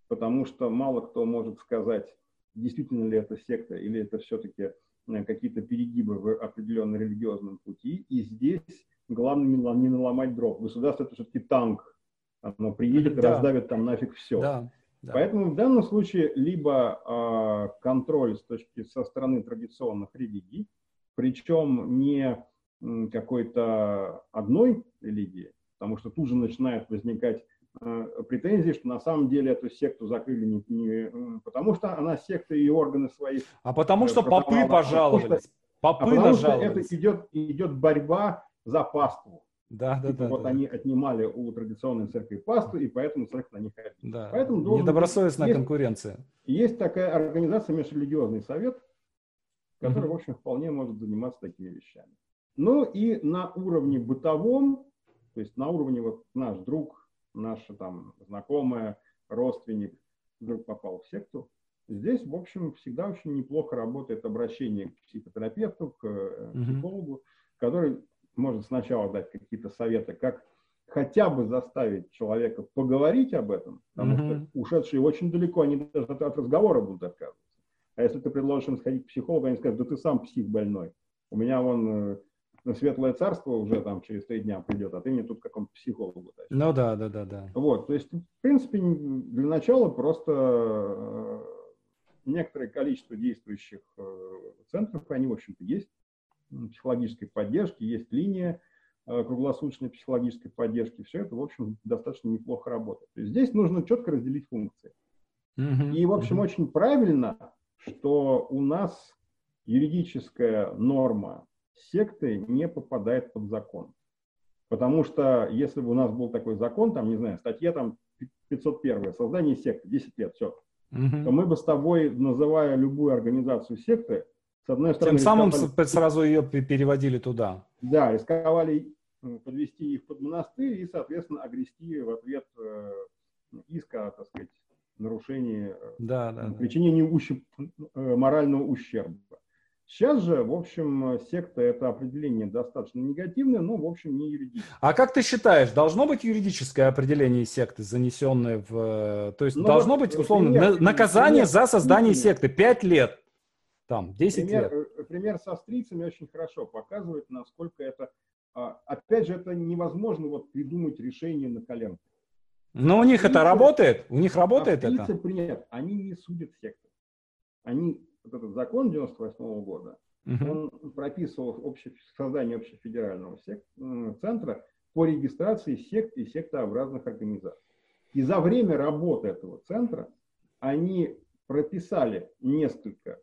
потому что мало кто может сказать, действительно ли это секта или это все-таки э, какие-то перегибы в определенном религиозном пути. И здесь главное не наломать дров. Государство это все-таки танк. Оно приедет и да. раздавит там нафиг все. Да. Да. Поэтому в данном случае либо э, контроль с точки со стороны традиционных религий, причем не какой-то одной религии, потому что тут же начинают возникать э, претензии, что на самом деле эту секту закрыли не, не потому, что она секта и органы свои. А потому что э, попы пожаловались. (laughs) Попы а потому что это идет, идет борьба за паству. Да, да, типа да. Вот да. они отнимали у традиционной церкви пасту, и поэтому церковь на них ходит. Да. Поэтому должен Недобросовестная есть, конкуренция. Есть такая организация, межрелигиозный совет, который, угу. в общем, вполне может заниматься такими вещами. Ну и на уровне бытовом, то есть на уровне вот наш друг, наша там знакомая, родственник вдруг попал в секту, здесь, в общем, всегда очень неплохо работает обращение к психотерапевту, к угу. психологу, который может сначала дать какие-то советы, как хотя бы заставить человека поговорить об этом, потому mm-hmm. что ушедшие очень далеко, они даже от, от разговора будут отказываться. А если ты предложишь им сходить к психологу, они скажут, да ты сам псих больной. У меня вон э, светлое царство уже там через три дня придет, а ты мне тут какому-то психологу дашь. Ну да, да, да, да. Вот, то есть, в принципе, для начала просто э, некоторое количество действующих э, центров, они, в общем-то, есть психологической поддержки, есть линия э, круглосуточной психологической поддержки. Все это, в общем, достаточно неплохо работает. То есть здесь нужно четко разделить функции. Mm-hmm. И, в общем, mm-hmm. очень правильно, что у нас юридическая норма секты не попадает под закон. Потому что если бы у нас был такой закон, там, не знаю, статья там 501, создание секты, 10 лет, все. Угу. То мы бы с тобой, называя любую организацию секты, с одной стороны... Тем самым рисковали... сразу ее переводили туда. Да, рисковали подвести их под монастырь и, соответственно, огрести в ответ э, иска, так сказать, нарушении, э, да, да, причинении ущерб, э, морального ущерба. Сейчас же, в общем, секта это определение достаточно негативное, но, в общем, не юридическое. А как ты считаешь, должно быть юридическое определение секты, занесенное в... То есть ну, должно вот, быть, условно, пример, наказание пример, за создание пример. секты. Пять лет, там, 10 пример, лет. Пример со австрийцами очень хорошо показывает, насколько это... А, опять же, это невозможно вот придумать решение на коленке. Но у них австрийцы, это работает? У них работает это? Нет, они не судят секты. Они вот этот закон 98 -го года, угу. он прописывал обще, создание общефедерального сек, центра по регистрации сект и сектообразных организаций. И за время работы этого центра они прописали несколько э,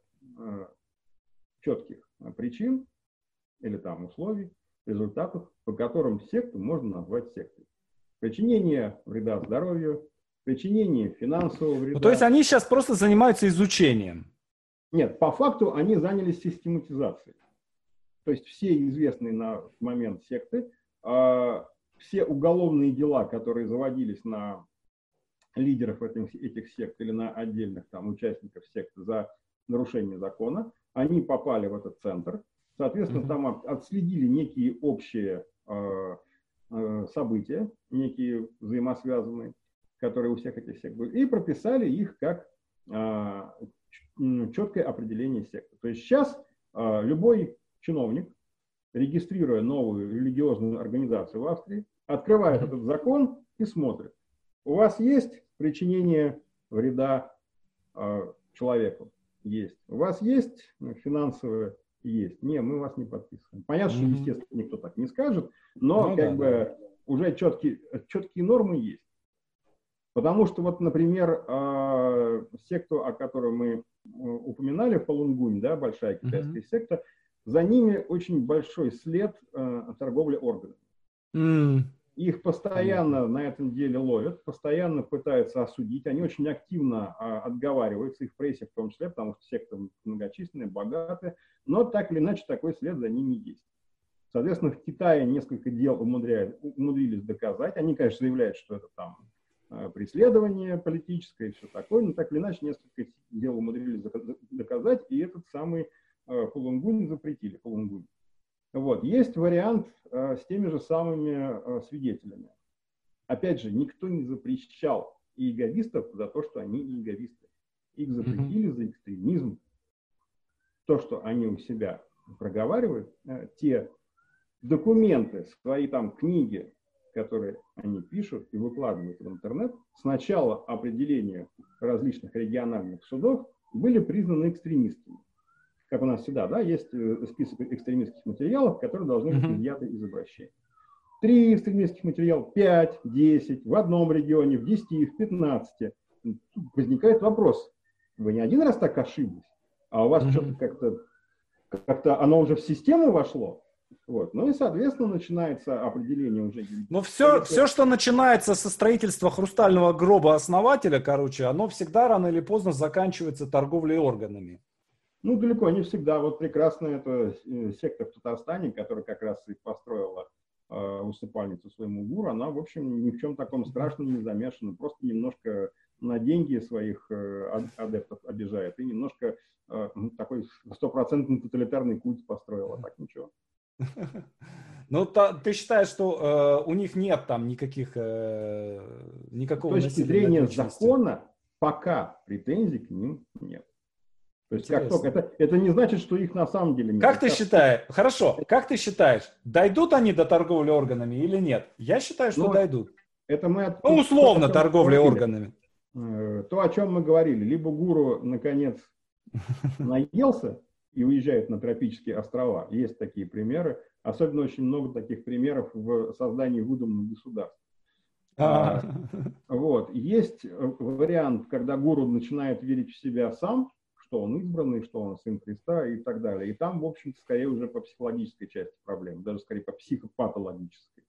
четких причин или там условий, результатов, по которым секту можно назвать сектой. Причинение вреда здоровью, причинение финансового вреда. Ну, то есть они сейчас просто занимаются изучением. Нет, по факту они занялись систематизацией. То есть все известные на момент секты, а, все уголовные дела, которые заводились на лидеров этих, этих сект или на отдельных там участников секты за нарушение закона, они попали в этот центр. Соответственно, mm-hmm. там отследили некие общие э, э, события, некие взаимосвязанные, которые у всех этих сект были, и прописали их как э, четкое определение секты. То есть сейчас а, любой чиновник, регистрируя новую религиозную организацию в Австрии, открывает этот закон и смотрит. У вас есть причинение вреда а, человеку? Есть. У вас есть финансовое? Есть. Не, мы вас не подписываем. Понятно, что, естественно, никто так не скажет, но ну, как да, бы да. уже четкие, четкие нормы есть. Потому что вот, например, а, секту, о которой мы э, упоминали, Фалунгунь, да, большая китайская mm-hmm. секта, за ними очень большой след э, торговли органами. Mm. Их постоянно Понятно. на этом деле ловят, постоянно пытаются осудить. Они очень активно а, отговариваются, их в прессе в том числе, потому что секта многочисленная, богатая. Но так или иначе такой след за ними есть. Соответственно, в Китае несколько дел умудрились доказать. Они, конечно, заявляют, что это там Э, преследование политическое и все такое, но так или иначе несколько дел умудрились доказать, и этот самый э, Фалунгунь запретили, Фалунгунь. Вот. Есть вариант э, с теми же самыми свидетелями. Опять же, никто не запрещал иеговистов за то, что они иеговисты. Их запретили за экстремизм. То, что они у себя проговаривают, те документы, свои там книги, которые они пишут и выкладывают в интернет, сначала определения различных региональных судов были признаны экстремистскими. Как у нас всегда, да, есть э, список экстремистских материалов, которые должны быть изъяты из обращения. Три экстремистских материала, пять, десять, в одном регионе, в десяти, в пятнадцати. Возникает вопрос, вы не один раз так ошиблись, а у вас mm-hmm. что-то как-то, как-то оно уже в систему вошло, вот. Ну и, соответственно, начинается определение уже. Ну все, все, что начинается со строительства хрустального гроба основателя, короче, оно всегда рано или поздно заканчивается торговлей органами. Ну, далеко не всегда. Вот прекрасно это э, секта в Татарстане, которая как раз и построила э, усыпальницу своему гуру, она, в общем, ни в чем таком страшном не замешана. Просто немножко на деньги своих э, адептов обижает и немножко э, такой стопроцентный тоталитарный культ построила. Так ничего. (laughs) Ну, ты считаешь, что э, у них нет там никаких, э, никакого С точки зрения закона, пока претензий к ним нет. То есть как только это, это не значит, что их на самом деле нет. Как ты считаешь? Хорошо. Как ты считаешь, дойдут они до торговли органами или нет? Я считаю, что ну, дойдут. Это мы от, ну, условно торговли органами. Э, то, о чем мы говорили, либо гуру наконец (laughs) наелся и уезжает на тропические острова. Есть такие примеры. Особенно очень много таких примеров в создании выдуманных государств. А, вот. Есть э, вариант, когда гуру начинает верить в себя сам, что он избранный, что он сын Христа и так далее. И там, в общем-то, скорее уже по психологической части проблемы, даже скорее по психопатологической.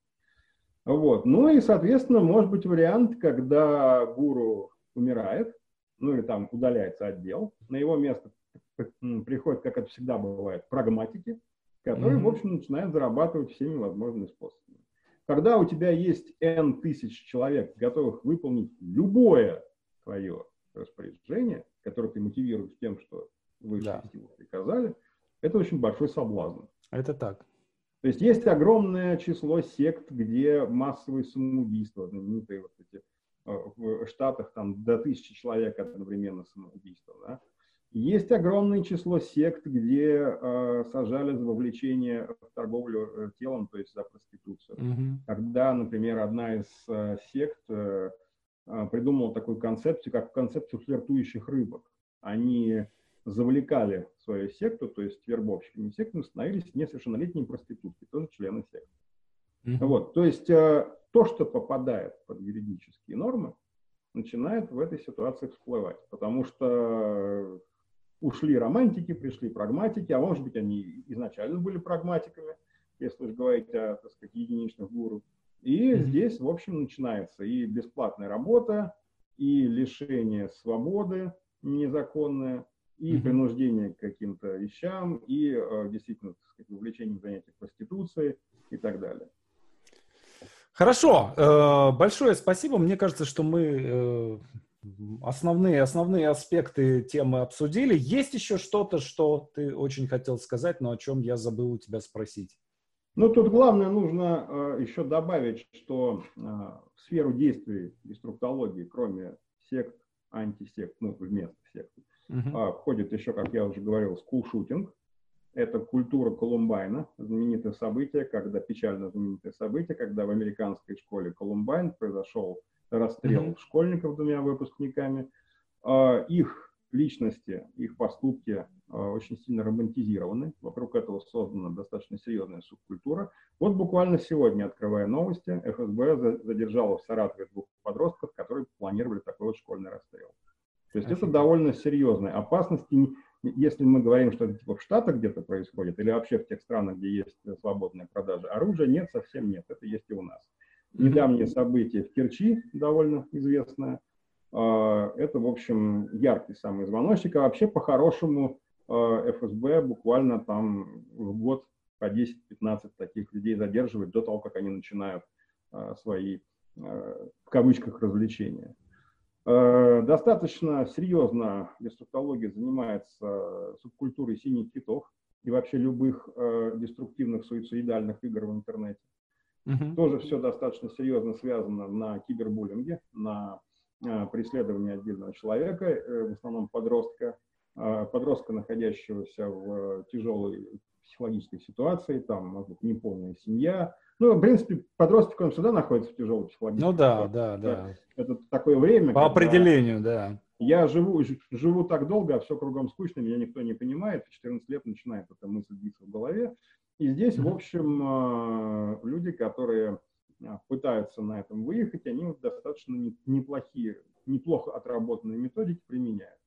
Вот. Ну и, соответственно, может быть вариант, когда гуру умирает, ну или там удаляется отдел, на его место приходят, как это всегда бывает, прагматики, которые, mm-hmm. в общем, начинают зарабатывать всеми возможными способами. Когда у тебя есть N тысяч человек, готовых выполнить любое твое распоряжение, которое ты мотивируешь тем, что вы да. приказали, это очень большой соблазн. Это так. То есть есть огромное число сект, где массовые самоубийства, знаменитые вот эти э, в Штатах там до тысячи человек одновременно самоубийства. Да? Есть огромное число сект, где э, сажали за вовлечение в торговлю э, телом, то есть за проституцию. Mm-hmm. Когда, например, одна из э, сект э, э, придумала такую концепцию, как концепцию флиртующих рыбок. Они завлекали свою секту, то есть вербовщиками секты, становились несовершеннолетние проститутки, тоже члены секты. Mm-hmm. Вот, то есть э, то, что попадает под юридические нормы, начинает в этой ситуации всплывать, потому что ушли романтики, пришли прагматики, а может быть они изначально были прагматиками, если уж говорить о, так сказать, единичных гуру. И mm-hmm. здесь, в общем, начинается и бесплатная работа, и лишение свободы незаконное, и mm-hmm. принуждение к каким-то вещам, и э, действительно так сказать, вовлечение в занятия проституцией и так далее. Хорошо, э, большое спасибо. Мне кажется, что мы э, основные, основные аспекты темы обсудили. Есть еще что-то, что ты очень хотел сказать, но о чем я забыл у тебя спросить? Ну, тут главное нужно э, еще добавить, что э, в сферу действий деструктологии, кроме сект, антисект, ну, вместо сект, э, входит еще, как я уже говорил, скулшутинг. Это культура Колумбайна, знаменитое событие, когда печально знаменитое событие, когда в американской школе Колумбайн произошел расстрел mm-hmm. школьников двумя выпускниками. А, их личности, их поступки а, очень сильно романтизированы. Вокруг этого создана достаточно серьезная субкультура. Вот буквально сегодня, открывая новости, ФСБ задержала в Саратове двух подростков, которые планировали такой вот школьный расстрел. То есть это довольно серьезная опасность. Если мы говорим, что это типа в Штатах где-то происходит, или вообще в тех странах, где есть свободная продажа оружия, нет, совсем нет. Это есть и у нас. Недавнее событие в Керчи, довольно известное, это, в общем, яркий самый звоночек. А вообще, по-хорошему, а, ФСБ буквально там в год по 10-15 таких людей задерживает до того, как они начинают а, свои, в кавычках, развлечения. Достаточно серьезно деструктология занимается субкультурой синих китов и вообще любых деструктивных суицидальных игр в интернете. Угу. Тоже все достаточно серьезно связано на кибербуллинге, на э, преследовании отдельного человека, э, в основном подростка, э, подростка, находящегося в тяжелой психологической ситуации, там, может быть, неполная семья. Ну, в принципе, подросток, он всегда находится в тяжелой психологической ну, да, ситуации. Ну да, да. Это такое время, По определению, да. Я живу, живу так долго, а все кругом скучно, меня никто не понимает. В 14 лет начинает эта мысль биться в голове. И здесь, в общем, а, люди, которые а, пытаются на этом выехать, они достаточно неплохие, неплохо отработанные методики применяют.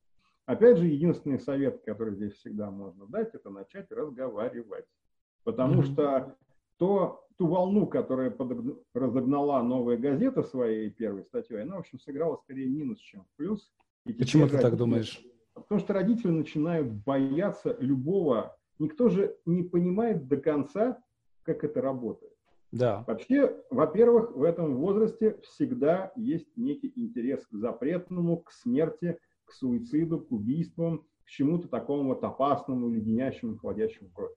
Опять же, единственный совет, который здесь всегда можно дать, это начать разговаривать. Потому mm-hmm. что то, ту волну, которая под, разогнала новая газета своей первой статьей, она, в общем, сыграла скорее минус, чем плюс. И Почему ты так думаешь? Потому что родители начинают бояться любого никто же не понимает до конца, как это работает. Да. Вообще, во-первых, в этом возрасте всегда есть некий интерес к запретному, к смерти, к суициду, к убийствам, к чему-то такому вот опасному, леденящему, холодящему кровь.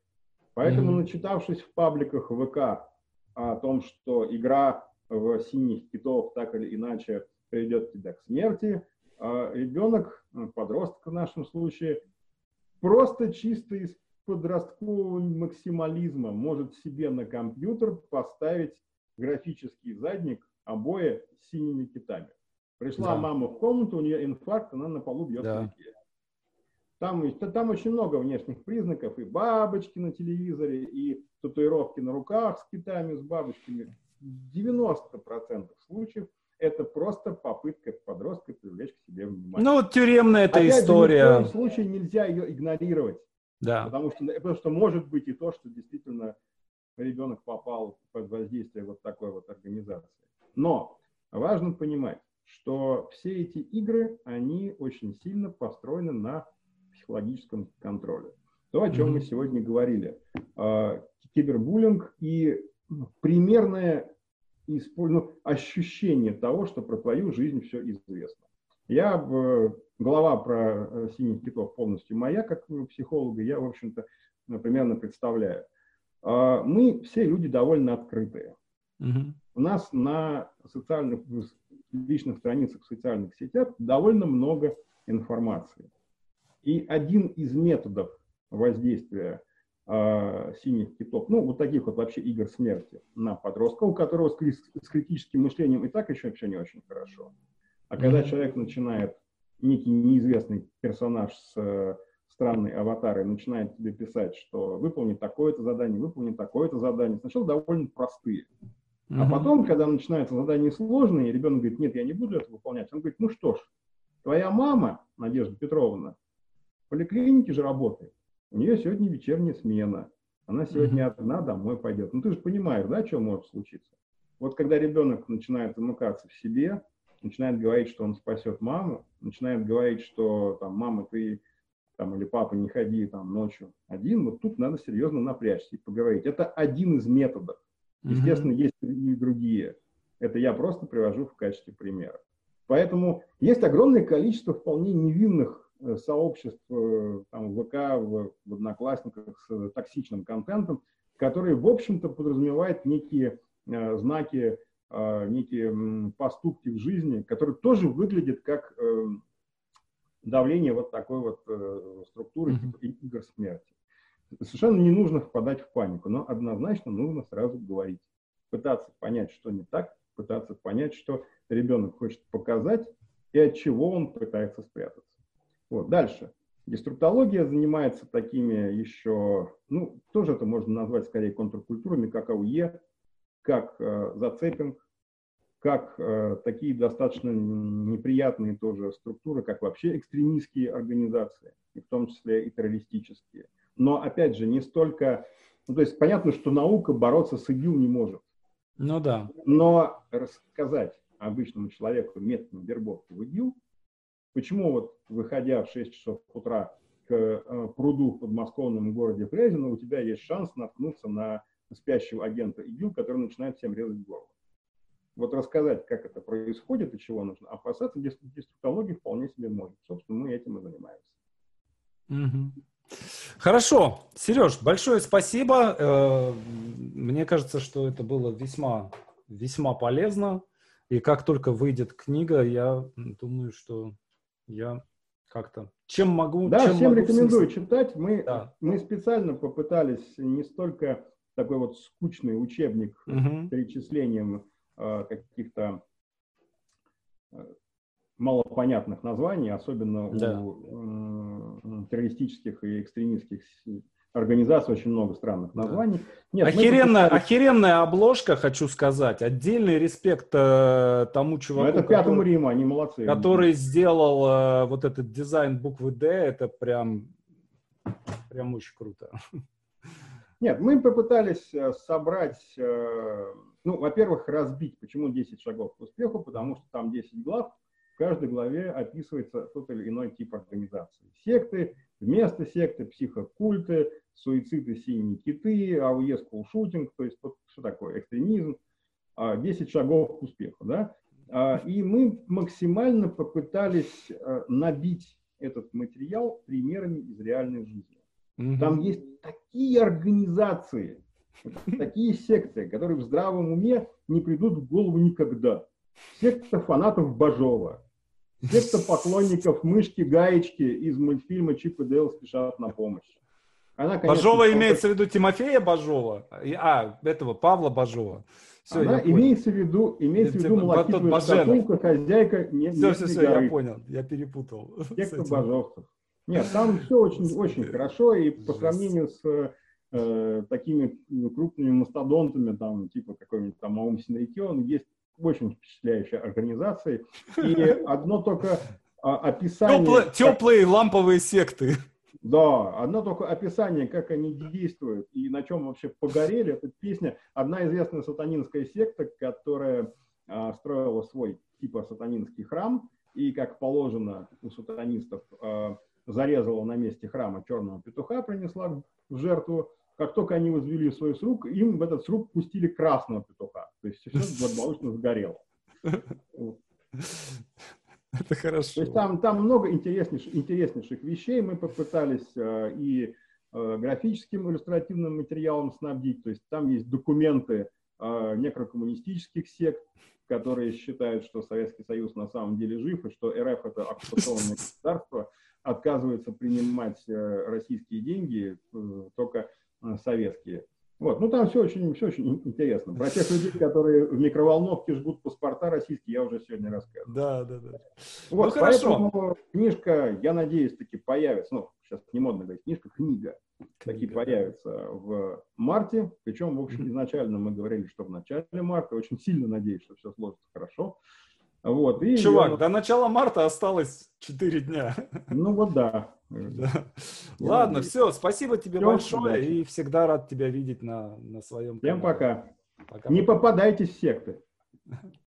Поэтому, mm-hmm. начитавшись в пабликах ВК о том, что игра в синих китов так или иначе приведет тебя к смерти, а ребенок, подросток в нашем случае, просто чисто из подросткового максимализма может себе на компьютер поставить графический задник обои с синими китами. Пришла да. мама в комнату, у нее инфаркт, она на полу бьет да. руке. Там, там очень много внешних признаков, и бабочки на телевизоре, и татуировки на руках с китами, с бабочками. 90% случаев это просто попытка подростка привлечь к себе внимание. Ну, вот тюремная эта Опять история. Же, ни в коем случае нельзя ее игнорировать. Да. Потому что, потому что может быть и то, что действительно ребенок попал под воздействие вот такой вот организации. Но важно понимать, что все эти игры, они очень сильно построены на психологическом контроле. То, о чем mm-hmm. мы сегодня говорили. Э, кибербуллинг и примерное ну, ощущение того, что про твою жизнь все известно. Я, глава про э, синих китов полностью моя, как психолога, я, в общем-то, примерно представляю. А, мы все люди довольно открытые. Угу. У нас на социальных, личных страницах в социальных сетях довольно много информации. И один из методов воздействия э, синих китов, ну, вот таких вот вообще игр смерти на подростка, у которого с, с критическим мышлением и так еще все не очень хорошо. А когда человек начинает, некий неизвестный персонаж с э, странной аватарой начинает тебе писать, что выполни такое-то задание, выполни такое-то задание, сначала довольно простые. Mm-hmm. А потом, когда начинаются задания сложные, ребенок говорит, нет, я не буду это выполнять, он говорит, ну что ж, твоя мама, Надежда Петровна, в поликлинике же работает, у нее сегодня вечерняя смена, она сегодня mm-hmm. одна домой пойдет. Ну ты же понимаешь, да, что может случиться? Вот когда ребенок начинает замыкаться в себе, начинает говорить, что он спасет маму, начинает говорить, что там, мама, ты там, или папа, не ходи там ночью один, вот тут надо серьезно напрячься и поговорить. Это один из методов. Естественно, mm-hmm. есть и другие. Это я просто привожу в качестве примера. Поэтому есть огромное количество вполне невинных э, сообществ э, там, в ВК, в, в Одноклассниках с токсичным контентом, которые, в общем-то, подразумевают некие э, знаки некие поступки в жизни, которые тоже выглядят как э, давление вот такой вот э, структуры типа игр смерти. Совершенно не нужно впадать в панику, но однозначно нужно сразу говорить, пытаться понять, что не так, пытаться понять, что ребенок хочет показать и от чего он пытается спрятаться. Вот. Дальше. Деструктология занимается такими еще, ну, тоже это можно назвать скорее контркультурами, как АУЕ, как э, зацепинг, как э, такие достаточно неприятные тоже структуры, как вообще экстремистские организации, и в том числе и террористические. Но, опять же, не столько... Ну, то есть понятно, что наука бороться с ИГИЛ не может. Ну да. Но рассказать обычному человеку методом вербовки в ИГИЛ, почему вот, выходя в 6 часов утра к э, пруду в подмосковном городе Фрезино, у тебя есть шанс наткнуться на спящего агента ИГИЛ, который начинает всем резать горло вот рассказать, как это происходит и чего нужно, а опасаться деструктологии вполне себе может. Собственно, мы этим и занимаемся. Угу. Хорошо, Сереж, большое спасибо. Э, мне кажется, что это было весьма, весьма полезно. И как только выйдет книга, я думаю, что я как-то чем могу. Да, чем всем могу рекомендую читать. Мы, да. мы специально попытались не столько такой вот скучный учебник угу. с перечислением каких-то э, малопонятных названий, особенно да. у террористических и экстремистских организаций очень много странных названий. Нет, охеренная, мы... охеренная обложка, хочу сказать. Отдельный респект э, тому чуваку, Но это Пятому который, Риму, они молодцы. Который сделал э, вот этот дизайн буквы D, это прям, прям очень круто. Нет, мы попытались э, собрать ну, во-первых, разбить. Почему 10 шагов к успеху? Потому что там 10 глав, в каждой главе описывается тот или иной тип организации. Секты, вместо секты, психокульты, суициды, синие киты, АУЕ, скулшутинг, то есть вот что такое экстремизм, 10 а, шагов к успеху. Да? А, и мы максимально попытались э, набить этот материал примерами из реальной жизни. Угу. Там есть такие организации, Такие секты, которые в здравом уме не придут в голову никогда. Секта фанатов Бажова. Секта поклонников мышки Гаечки из мультфильма Чип и Дейл спешат на помощь. Она, конечно, Бажова только... имеется в виду Тимофея Бажова? А, этого Павла Бажова. Все, Она имеется в виду, имеется в виду малахитовая шкатулка, хозяйка не Все, все, все, я понял, я перепутал. Секта Бажовцев. Нет, там все очень, очень хорошо, и по сравнению с э, такими крупными мастодонтами, там, типа какой-нибудь там Аум Синрикион, есть очень впечатляющие организации. И (laughs) одно только а, описание... Теплые, теплые ламповые секты. Да, одно только описание, как они действуют и на чем вообще погорели. Эта песня, одна известная сатанинская секта, которая а, строила свой типа сатанинский храм, и, как положено у сатанистов, а, зарезала на месте храма черного петуха, принесла в жертву. Как только они возвели свой сруб, им в этот сруб пустили красного петуха. То есть все благополучно сгорело. Это хорошо. То есть там, там много интереснейших, интереснейших вещей. Мы попытались э, и э, графическим иллюстративным материалом снабдить. То есть там есть документы э, некрокоммунистических сект, которые считают, что Советский Союз на самом деле жив, и что РФ это оккупационное государство, отказывается принимать э, российские деньги, э, только советские. Вот, ну там все очень, все очень интересно. Про тех людей, которые в микроволновке жгут паспорта российские, я уже сегодня рассказывал. Да, да, да. Вот, ну, хорошо. поэтому книжка, я надеюсь, таки появится, ну, сейчас не модно говорить, книжка, книга, книга таки да. появится в марте. Причем, в общем, изначально мы говорили, что в начале марта. Очень сильно надеюсь, что все сложится хорошо. Вот, и Чувак, я... до начала марта осталось 4 дня. Ну вот да. Да. (laughs) Ладно, все, спасибо тебе все, большое удачи. и всегда рад тебя видеть на, на своем канале. Всем пока. пока. Не попадайтесь в секты. (laughs)